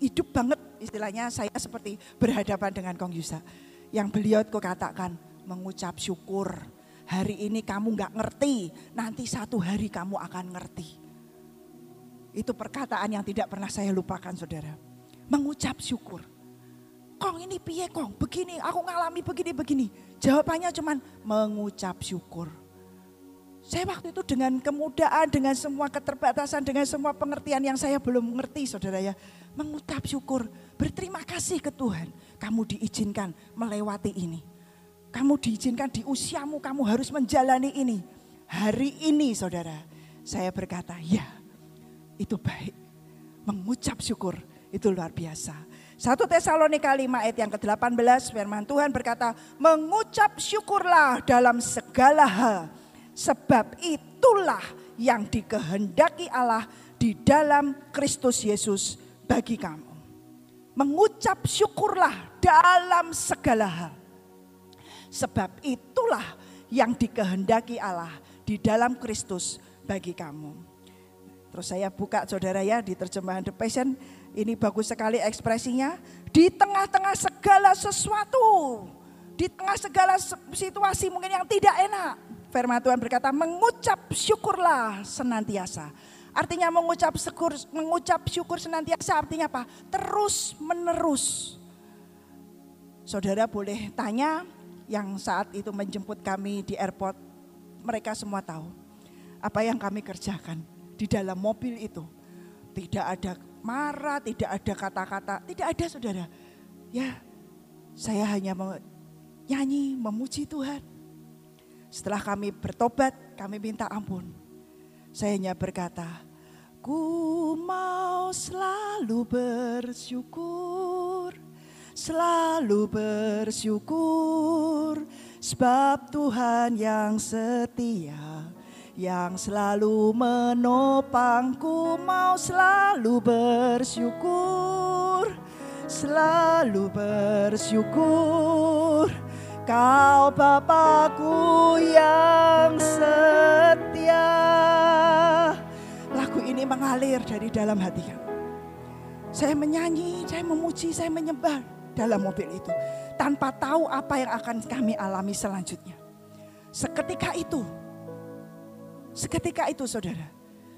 hidup banget istilahnya saya seperti berhadapan dengan Kong Yusa. Yang beliau katakan mengucap syukur. Hari ini kamu nggak ngerti, nanti satu hari kamu akan ngerti. Itu perkataan yang tidak pernah saya lupakan saudara. Mengucap syukur. Kong ini piye kong, begini, aku ngalami begini-begini. Jawabannya cuman mengucap syukur. Saya waktu itu dengan kemudahan, dengan semua keterbatasan, dengan semua pengertian yang saya belum mengerti saudara ya. Mengucap syukur, berterima kasih ke Tuhan. Kamu diizinkan melewati ini. Kamu diizinkan di usiamu, kamu harus menjalani ini. Hari ini saudara, saya berkata ya itu baik. Mengucap syukur itu luar biasa. 1 Tesalonika 5 ayat yang ke-18 firman Tuhan berkata, mengucap syukurlah dalam segala hal Sebab itulah yang dikehendaki Allah di dalam Kristus Yesus bagi kamu. Mengucap syukurlah dalam segala hal. Sebab itulah yang dikehendaki Allah di dalam Kristus bagi kamu. Terus saya buka saudara ya di terjemahan The Passion. Ini bagus sekali ekspresinya. Di tengah-tengah segala sesuatu. Di tengah segala situasi mungkin yang tidak enak firman Tuhan berkata, mengucap syukurlah senantiasa. Artinya mengucap syukur, mengucap syukur senantiasa artinya apa? Terus menerus. Saudara boleh tanya yang saat itu menjemput kami di airport, mereka semua tahu apa yang kami kerjakan di dalam mobil itu. Tidak ada marah, tidak ada kata-kata, tidak ada saudara. Ya, saya hanya nyanyi, memuji Tuhan setelah kami bertobat, kami minta ampun. Saya hanya berkata, ku mau selalu bersyukur, selalu bersyukur, sebab Tuhan yang setia, yang selalu menopangku mau selalu bersyukur, selalu bersyukur Kau Bapakku yang setia. Lagu ini mengalir dari dalam hati. Saya menyanyi, saya memuji, saya menyembah dalam mobil itu. Tanpa tahu apa yang akan kami alami selanjutnya. Seketika itu, seketika itu saudara.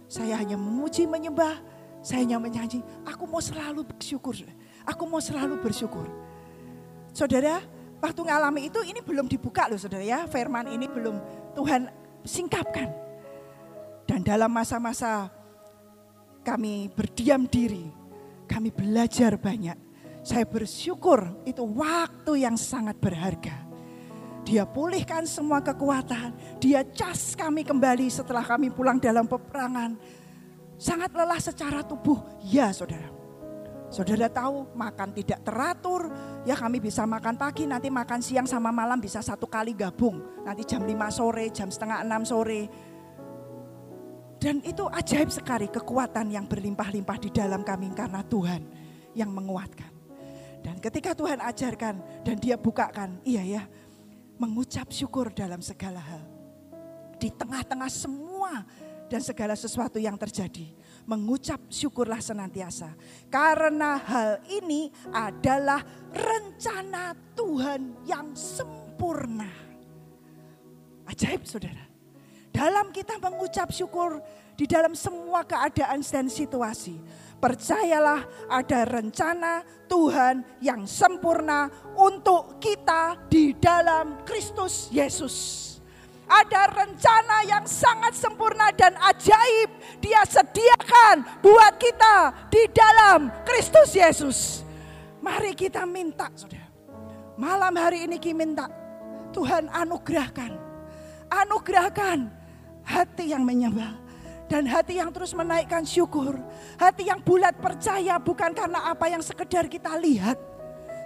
Saya hanya memuji, menyembah, saya hanya menyanyi. Aku mau selalu bersyukur. Aku mau selalu bersyukur. Saudara, waktu ngalami itu ini belum dibuka loh saudara ya. Firman ini belum Tuhan singkapkan. Dan dalam masa-masa kami berdiam diri, kami belajar banyak. Saya bersyukur itu waktu yang sangat berharga. Dia pulihkan semua kekuatan. Dia cas kami kembali setelah kami pulang dalam peperangan. Sangat lelah secara tubuh. Ya saudara. Saudara tahu makan tidak teratur, ya kami bisa makan pagi, nanti makan siang sama malam bisa satu kali gabung. Nanti jam 5 sore, jam setengah 6 sore. Dan itu ajaib sekali kekuatan yang berlimpah-limpah di dalam kami karena Tuhan yang menguatkan. Dan ketika Tuhan ajarkan dan dia bukakan, iya ya, mengucap syukur dalam segala hal. Di tengah-tengah semua dan segala sesuatu yang terjadi mengucap syukurlah senantiasa. Karena hal ini adalah rencana Tuhan yang sempurna. Ajaib saudara. Dalam kita mengucap syukur di dalam semua keadaan dan situasi. Percayalah ada rencana Tuhan yang sempurna untuk kita di dalam Kristus Yesus ada rencana yang sangat sempurna dan ajaib dia sediakan buat kita di dalam Kristus Yesus. Mari kita minta saudara. Malam hari ini kita minta Tuhan anugerahkan. Anugerahkan hati yang menyembah. Dan hati yang terus menaikkan syukur. Hati yang bulat percaya bukan karena apa yang sekedar kita lihat.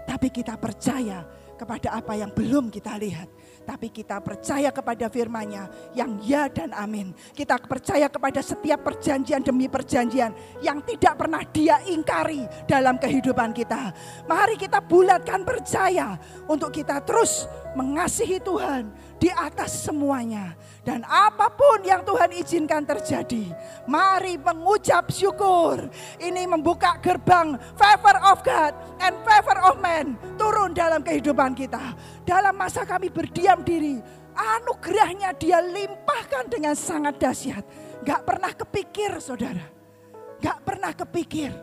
Tapi kita percaya kepada apa yang belum kita lihat tapi kita percaya kepada firman-Nya yang ya dan amin. Kita percaya kepada setiap perjanjian demi perjanjian yang tidak pernah dia ingkari dalam kehidupan kita. Mari kita bulatkan percaya untuk kita terus mengasihi Tuhan di atas semuanya. Dan apa pun yang Tuhan izinkan terjadi, mari mengucap syukur. Ini membuka gerbang favor of God and favor of man turun dalam kehidupan kita. Dalam masa kami berdiam diri, anugerahnya dia limpahkan dengan sangat dahsyat. Gak pernah kepikir saudara, gak pernah kepikir.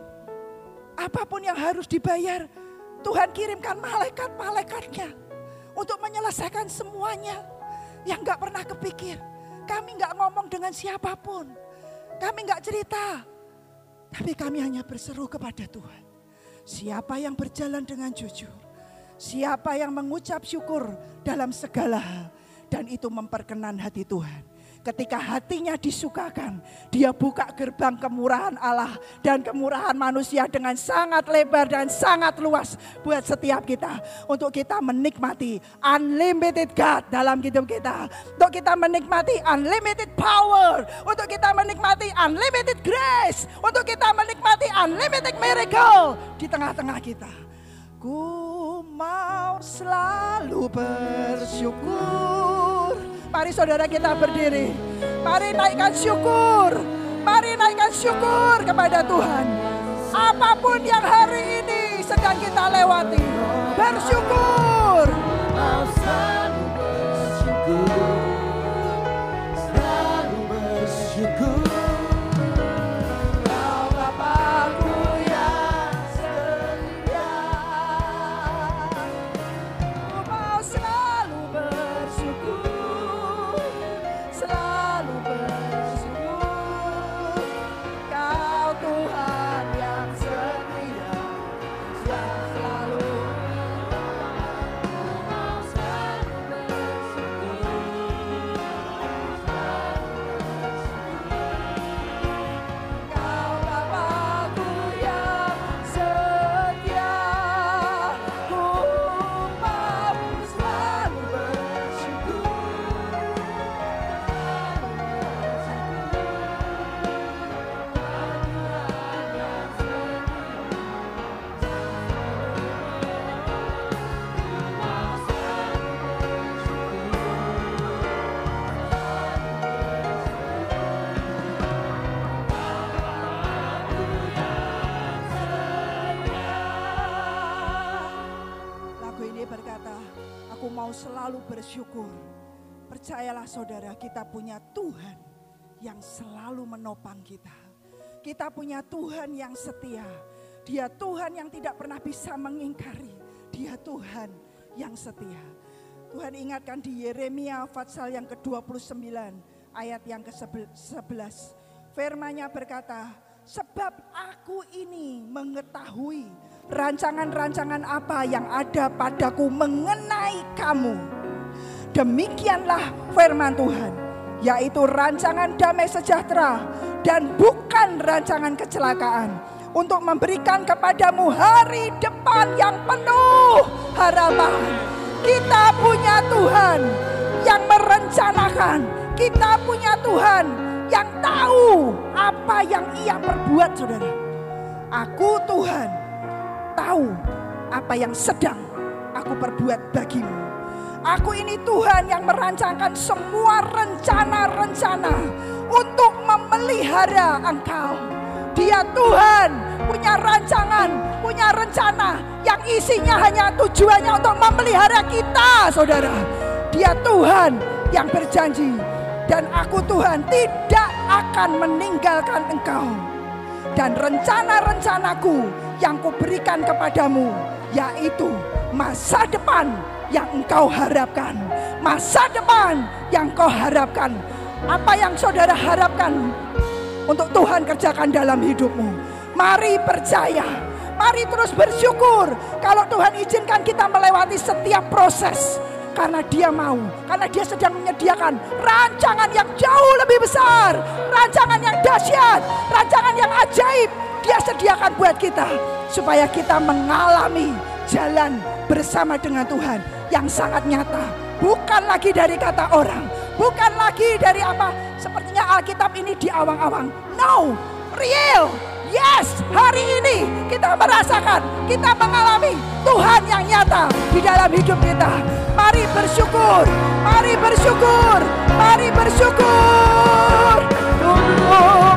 Apa pun yang harus dibayar, Tuhan kirimkan malaikat-malaikatnya untuk menyelesaikan semuanya yang gak pernah kepikir. Kami nggak ngomong dengan siapa pun. Kami nggak cerita. Tapi kami hanya berseru kepada Tuhan. Siapa yang berjalan dengan jujur. Siapa yang mengucap syukur dalam segala hal. Dan itu memperkenan hati Tuhan ketika hatinya disukakan, dia buka gerbang kemurahan Allah dan kemurahan manusia dengan sangat lebar dan sangat luas buat setiap kita. Untuk kita menikmati unlimited God dalam hidup kita. Untuk kita menikmati unlimited power. Untuk kita menikmati unlimited grace. Untuk kita menikmati unlimited miracle di tengah-tengah kita. Ku mau selalu bersyukur Mari saudara kita berdiri. Mari naikkan syukur. Mari naikkan syukur kepada Tuhan. Apa pun yang hari ini sedang kita lewati. Bersyukur. Bersyukur. Percayalah saudara, kita punya Tuhan yang selalu menopang kita. Kita punya Tuhan yang setia. Dia Tuhan yang tidak pernah bisa mengingkari. Dia Tuhan yang setia. Tuhan ingatkan di Yeremia Fatsal yang ke-29 ayat yang ke-11. Firmanya berkata, sebab aku ini mengetahui rancangan-rancangan apa yang ada padaku mengenai kamu Demikianlah firman Tuhan, yaitu rancangan damai sejahtera dan bukan rancangan kecelakaan untuk memberikan kepadamu hari depan yang penuh harapan. Kita punya Tuhan yang merencanakan, kita punya Tuhan yang tahu apa yang ia perbuat, saudara. Aku Tuhan tahu apa yang sedang aku perbuat bagimu. Aku ini Tuhan yang merancangkan semua rencana-rencana untuk memelihara engkau. Dia Tuhan punya rancangan, punya rencana yang isinya hanya tujuannya untuk memelihara kita, saudara. Dia Tuhan yang berjanji dan aku Tuhan tidak akan meninggalkan engkau. Dan rencana-rencanaku yang kuberikan kepadamu yaitu masa depan yang engkau harapkan. Masa depan yang kau harapkan. Apa yang saudara harapkan untuk Tuhan kerjakan dalam hidupmu. Mari percaya. Mari terus bersyukur kalau Tuhan izinkan kita melewati setiap proses. Karena dia mau, karena dia sedang menyediakan rancangan yang jauh lebih besar. Rancangan yang dahsyat, rancangan yang ajaib. Dia sediakan buat kita. Supaya kita mengalami jalan bersama dengan Tuhan yang sangat nyata. Bukan lagi dari kata orang. Bukan lagi dari apa. Sepertinya Alkitab ini di awang-awang. No, real. Yes, hari ini kita merasakan, kita mengalami Tuhan yang nyata di dalam hidup kita. Mari bersyukur, mari bersyukur, mari bersyukur. Oh,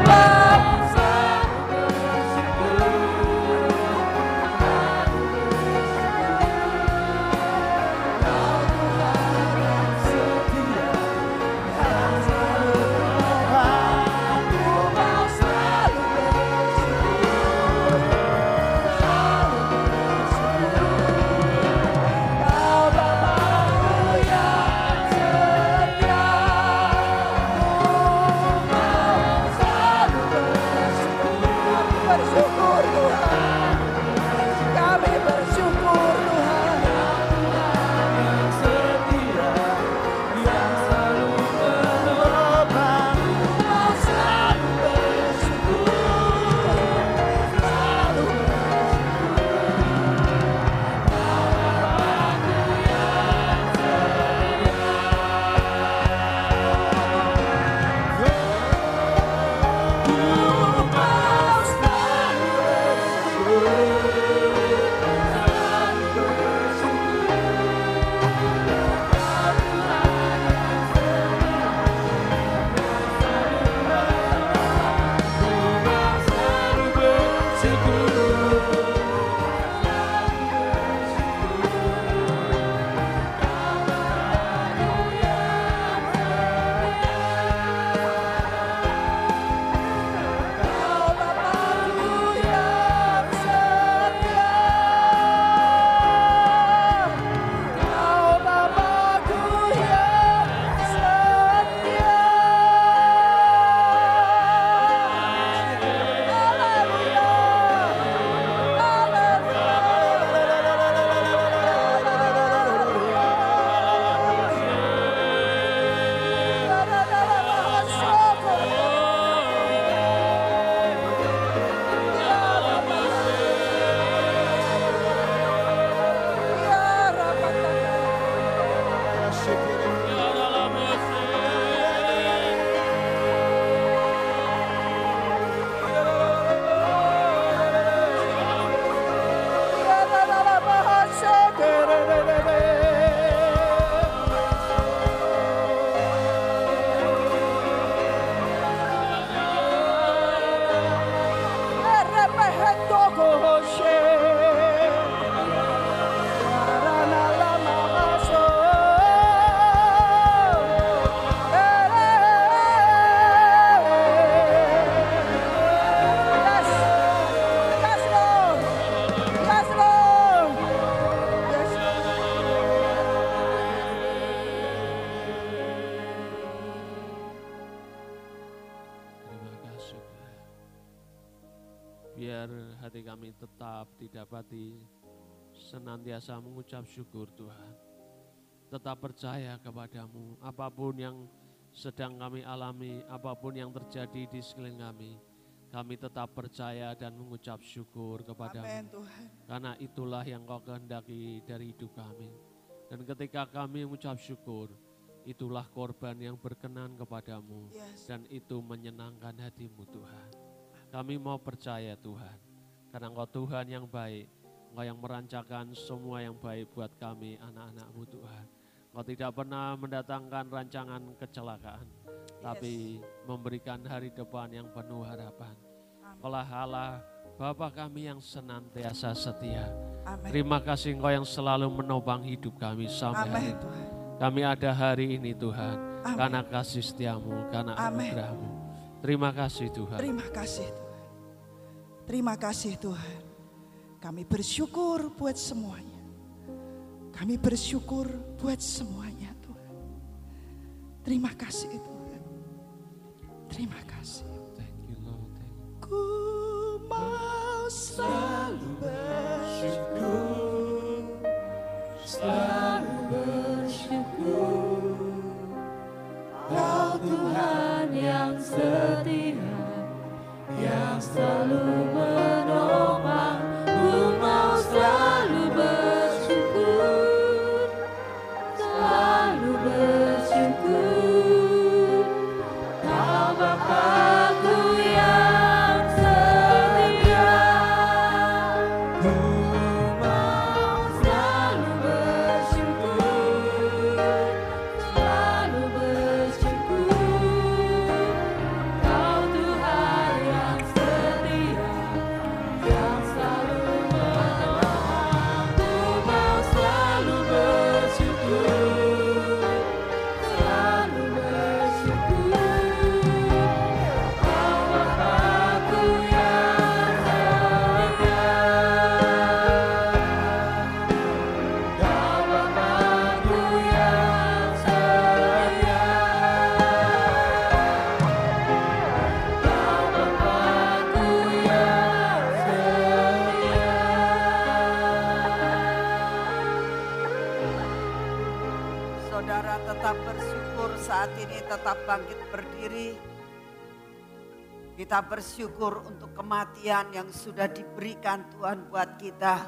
senantiasa mengucap syukur Tuhan. Tetap percaya kepadamu, apa pun yang sedang kami alami, apa pun yang terjadi di sekeliling kami, kami tetap percaya dan mengucap syukur kepadamu. Amin Tuhan. Karena itulah yang kau kehendaki dari hidup kami. Dan ketika kami mengucap syukur, itulah korban yang berkenan kepadamu. Yes. Dan itu menyenangkan hatimu Tuhan. Kami mau percaya Tuhan. Karena engkau Tuhan yang baik. Engkau yang merancangkan semua yang baik buat kami anak-anakmu Tuhan. Engkau tidak pernah mendatangkan rancangan kecelakaan. Tapi memberikan hari depan yang penuh harapan. Kaulah Allah Bapa kami yang senantiasa setia. Amin. Terima kasih Engkau yang selalu menopang hidup kami sampai hari Amin ini. Tuhan. Kami ada hari ini Tuhan, Amin. karena kasih setiamu, karena anugerahmu. Terima kasih Tuhan. Terima kasih Tuhan. Terima kasih Tuhan. Kami bersyukur buat semuanya. Kami bersyukur buat semuanya Tuhan. Terima kasih Tuhan. Terima kasih. Thank you Lord. Thank you. Ku mau selalu bersyukur. Selalu bersyukur Kau Tuhan yang setia Yang selalu menopang Kita bersyukur untuk kematian yang sudah diberikan Tuhan buat kita.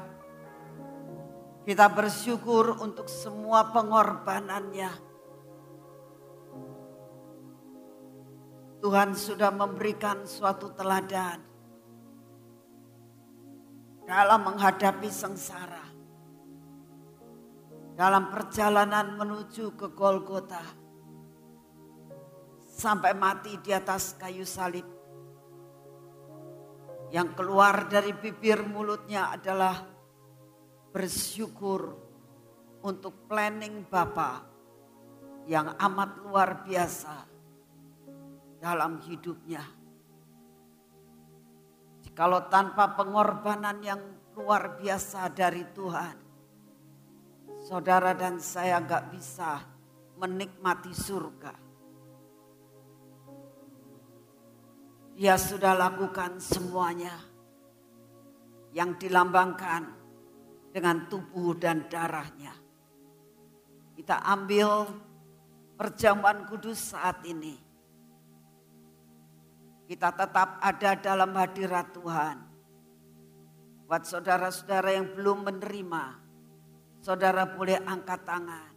Kita bersyukur untuk semua pengorbanannya. Tuhan sudah memberikan suatu teladan dalam menghadapi sengsara dalam perjalanan menuju ke Golgota sampai mati di atas kayu salib. Yang keluar dari bibir mulutnya adalah bersyukur untuk planning Bapa yang amat luar biasa dalam hidupnya. Jikalau tanpa pengorbanan yang luar biasa dari Tuhan, saudara dan saya nggak bisa menikmati surga. Dia sudah lakukan semuanya yang dilambangkan dengan tubuh dan darahnya. Kita ambil perjamuan kudus saat ini. Kita tetap ada dalam hadirat Tuhan. Buat saudara-saudara yang belum menerima, saudara boleh angkat tangan.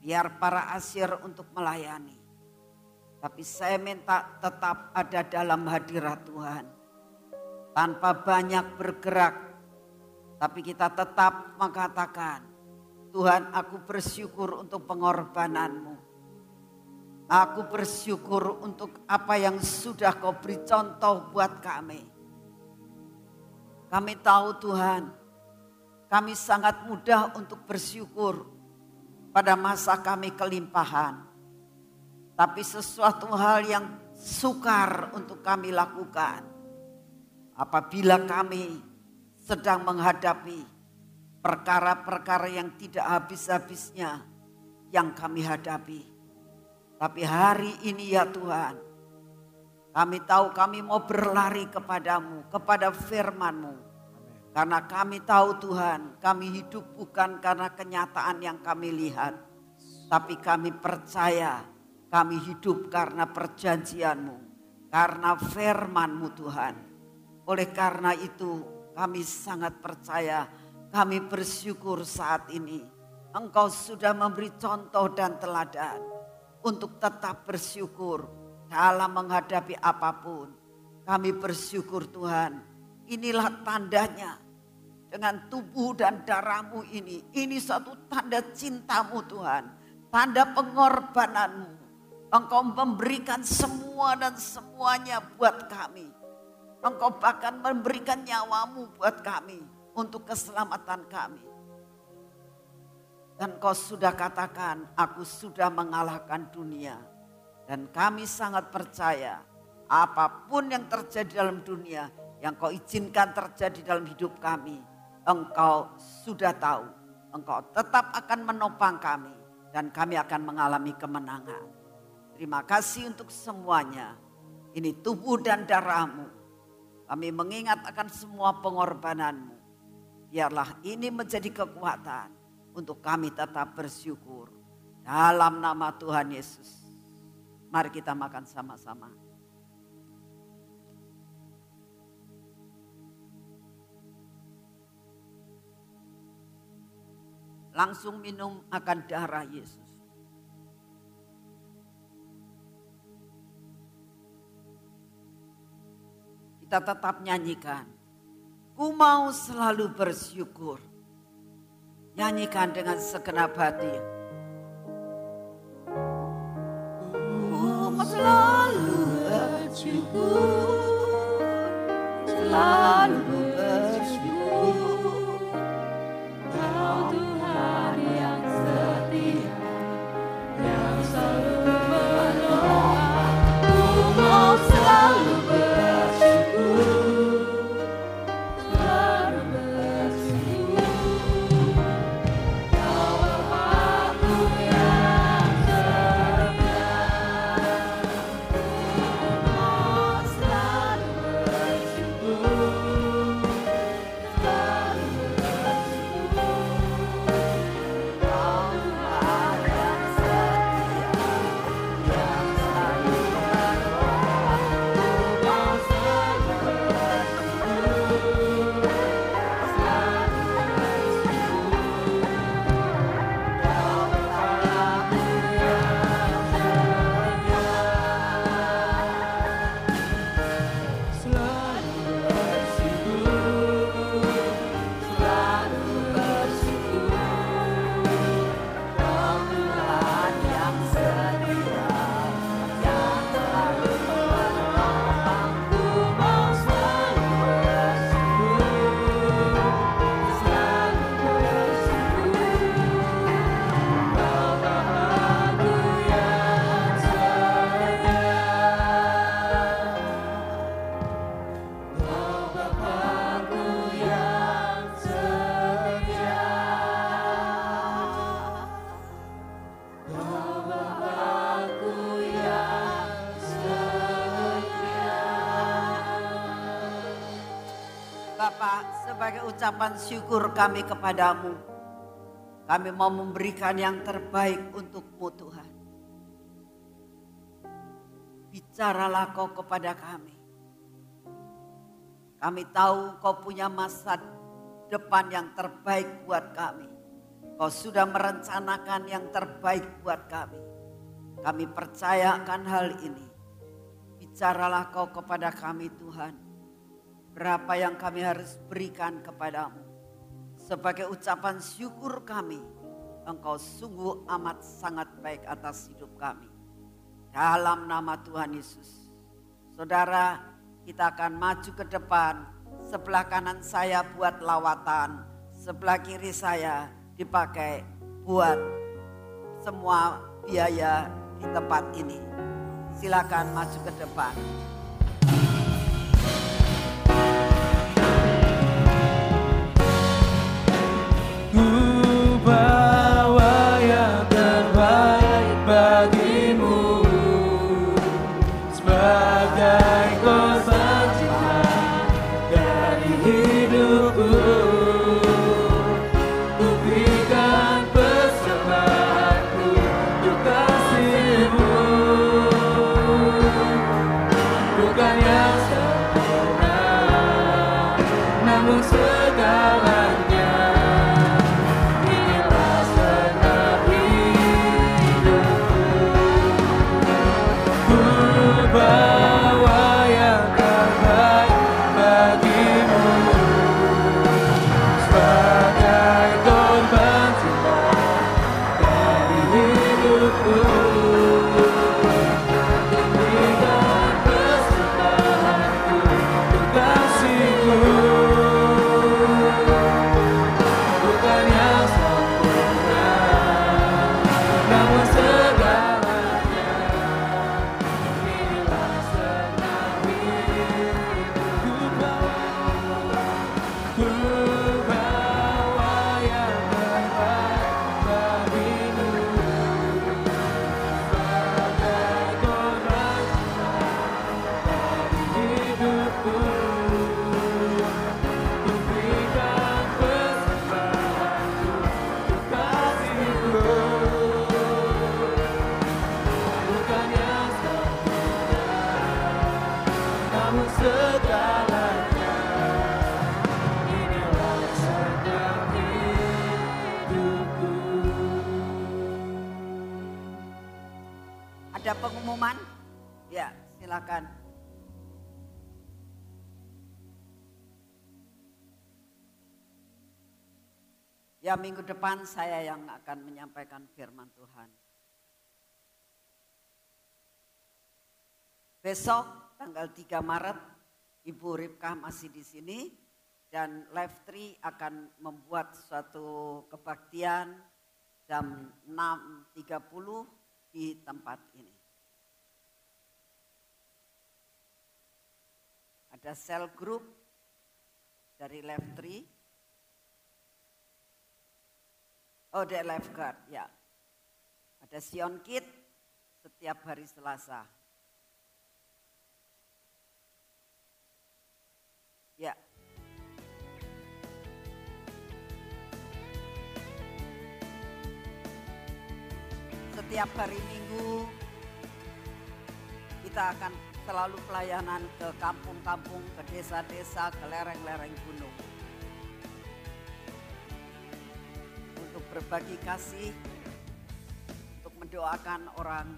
Biar para asir untuk melayani. Tapi saya minta tetap ada dalam hadirat Tuhan. Tanpa banyak bergerak. Tapi kita tetap mengatakan, Tuhan aku bersyukur untuk pengorbananmu. Aku bersyukur untuk apa yang sudah kau beri contoh buat kami. Kami tahu Tuhan, kami sangat mudah untuk bersyukur pada masa kami kelimpahan. Tapi sesuatu hal yang sukar untuk kami lakukan. Apabila kami sedang menghadapi perkara-perkara yang tidak habis-habisnya yang kami hadapi. Tapi hari ini ya Tuhan, Kami tahu kami mau berlari kepadamu, kepada firman-Mu. Karena kami tahu Tuhan, kami hidup bukan karena kenyataan yang kami lihat. Tapi kami percaya, kami hidup karena perjanjian-Mu. Karena firman-Mu Tuhan. Oleh karena itu kami sangat percaya, kami bersyukur saat ini. Engkau sudah memberi contoh dan teladan untuk tetap bersyukur dalam menghadapi apa pun. Kami bersyukur Tuhan, inilah tandanya dengan tubuh dan darahmu ini. Ini satu tanda cintamu Tuhan, tanda pengorbananmu. Engkau memberikan semua dan semuanya buat kami. Engkau bahkan memberikan nyawamu buat kami untuk keselamatan kami. Dan kau sudah katakan, aku sudah mengalahkan dunia. Dan kami sangat percaya, apa pun yang terjadi dalam dunia, yang kau izinkan terjadi dalam hidup kami, engkau sudah tahu. Engkau tetap akan menopang kami, dan kami akan mengalami kemenangan. Terima kasih untuk semuanya. Ini tubuh dan darahmu. Kami mengingat akan semua pengorbananmu. Biarlah ini menjadi kekuatan untuk kami tetap bersyukur. Dalam nama Tuhan Yesus. Mari kita makan sama-sama. Langsung minum akan darah Yesus. Kita tetap nyanyikan. Ku mau selalu bersyukur. Nyanyikan dengan segenap hati. Ku selalu bersyukur. Selalu ucapan syukur kami kepadamu, kami mau memberikan yang terbaik untukmu Tuhan. Bicaralah kau kepada kami. Kami tahu kau punya masa depan yang terbaik buat kami. Kau sudah merencanakan yang terbaik buat kami. Kami percaya akan hal ini. Bicaralah kau kepada kami Tuhan berapa yang kami harus berikan kepadamu. Sebagai ucapan syukur kami, engkau sungguh amat sangat baik atas hidup kami. Dalam nama Tuhan Yesus. Saudara, kita akan maju ke depan. Sebelah kanan saya buat lawatan, sebelah kiri saya dipakai buat semua biaya di tempat ini. Silakan maju ke depan. Minggu depan saya yang akan menyampaikan firman Tuhan. Besok tanggal 3 Maret Ibu Ripkah masih di sini dan Live 3 akan membuat suatu kebaktian jam 6.30 di tempat ini. Ada sel group dari Live 3. Oh, dari lifeguard, ya. Ada Sion Kit setiap hari Selasa. Ya. Setiap hari Minggu kita akan selalu pelayanan ke kampung-kampung, ke desa-desa, ke lereng-lereng gunung. Berbagi kasih, untuk mendoakan orang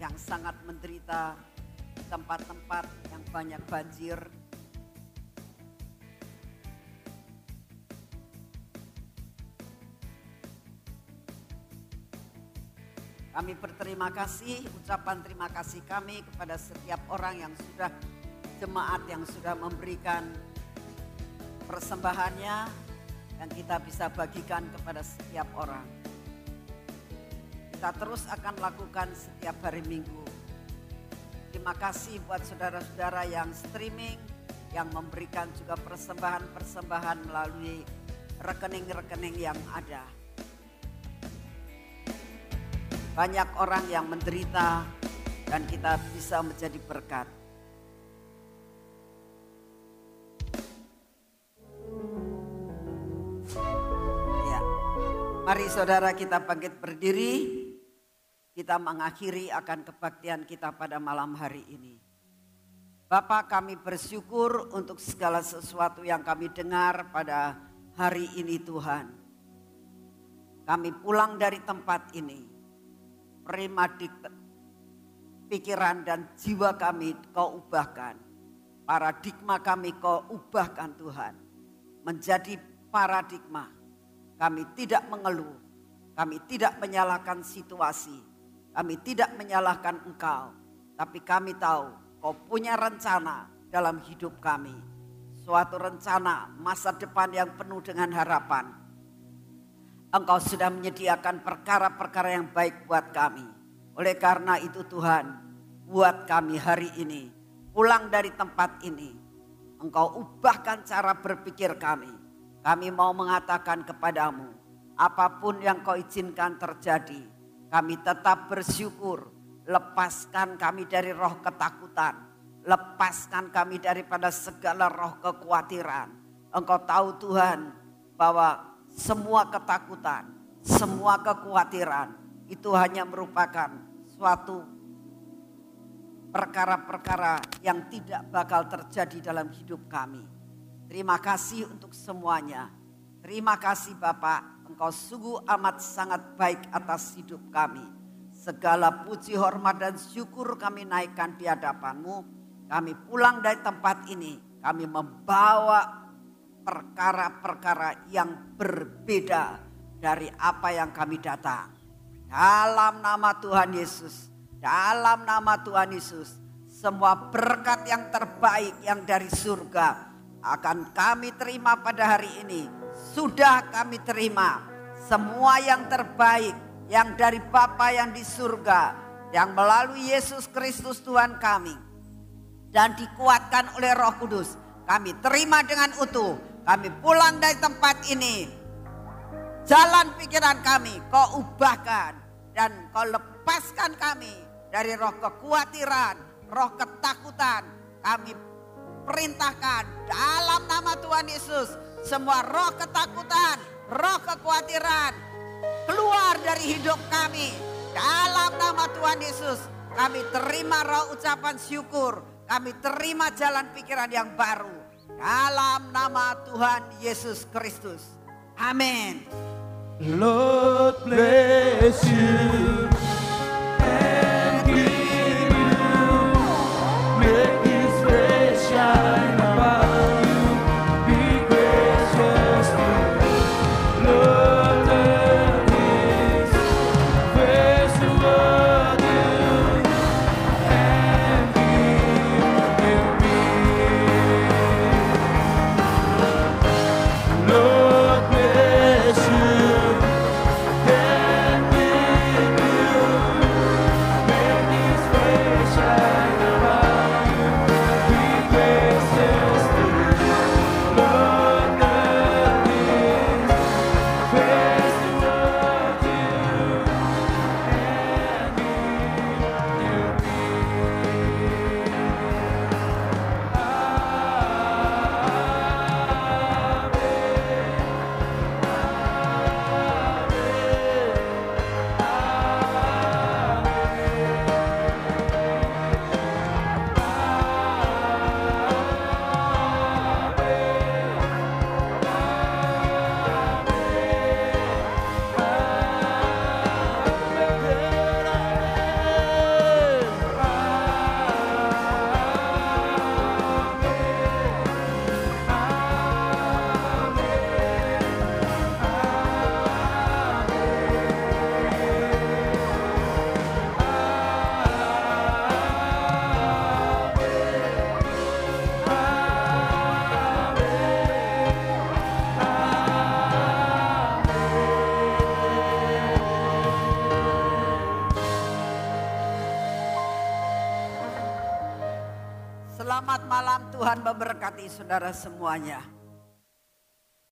yang sangat menderita tempat-tempat yang banyak banjir, Kami berterima kasih, ucapan terima kasih kami kepada setiap orang yang sudah jemaat yang sudah memberikan persembahannya dan kita bisa bagikan kepada setiap orang. Kita terus akan lakukan setiap hari Minggu. Terima kasih buat saudara-saudara yang streaming, yang memberikan juga persembahan-persembahan melalui rekening-rekening yang ada. Banyak orang yang menderita dan kita bisa menjadi berkat. Mari saudara kita bangkit berdiri. Kita mengakhiri akan kebaktian kita pada malam hari ini. Bapak kami bersyukur untuk segala sesuatu yang kami dengar pada hari ini Tuhan. Kami pulang dari tempat ini premadik pikiran dan jiwa kami kau ubahkan. Paradigma kami kau ubahkan Tuhan. Menjadi paradigma. Kami tidak mengeluh. Kami tidak menyalahkan situasi. Kami tidak menyalahkan engkau. Tapi kami tahu kau punya rencana dalam hidup kami. Suatu rencana masa depan yang penuh dengan harapan Engkau sudah menyediakan perkara-perkara yang baik buat kami. Oleh karena itu Tuhan, buat kami hari ini, pulang dari tempat ini, Engkau ubahkan cara berpikir kami. Kami mau mengatakan kepadamu, apa pun yang kau izinkan terjadi, kami tetap bersyukur. Lepaskan kami dari roh ketakutan. Lepaskan kami daripada segala roh kekhawatiran. Engkau tahu Tuhan bahwa semua ketakutan, semua kekhawatiran itu hanya merupakan suatu perkara-perkara yang tidak bakal terjadi dalam hidup kami. Terima kasih untuk semuanya. Terima kasih Bapak, Engkau sungguh amat sangat baik atas hidup kami. Segala puji, hormat, dan syukur kami naikkan di hadapanmu. Kami pulang dari tempat ini, kami membawa perkara-perkara yang berbeda dari apa yang kami datang. Dalam nama Tuhan Yesus, dalam nama Tuhan Yesus, semua berkat yang terbaik yang dari surga akan kami terima pada hari ini. Sudah kami terima semua yang terbaik yang dari Bapa yang di surga, yang melalui Yesus Kristus Tuhan kami dan dikuatkan oleh Roh Kudus. Kami terima dengan utuh kami pulang dari tempat ini. Jalan pikiran kami kau ubahkan. Dan kau lepaskan kami dari roh kekhawatiran, roh ketakutan. Kami perintahkan dalam nama Tuhan Yesus. Semua roh ketakutan, roh kekhawatiran keluar dari hidup kami. Dalam nama Tuhan Yesus kami terima roh ucapan syukur. Kami terima jalan pikiran yang baru dalam nama Tuhan Yesus Kristus. Amin. Lord bless you saudara semuanya.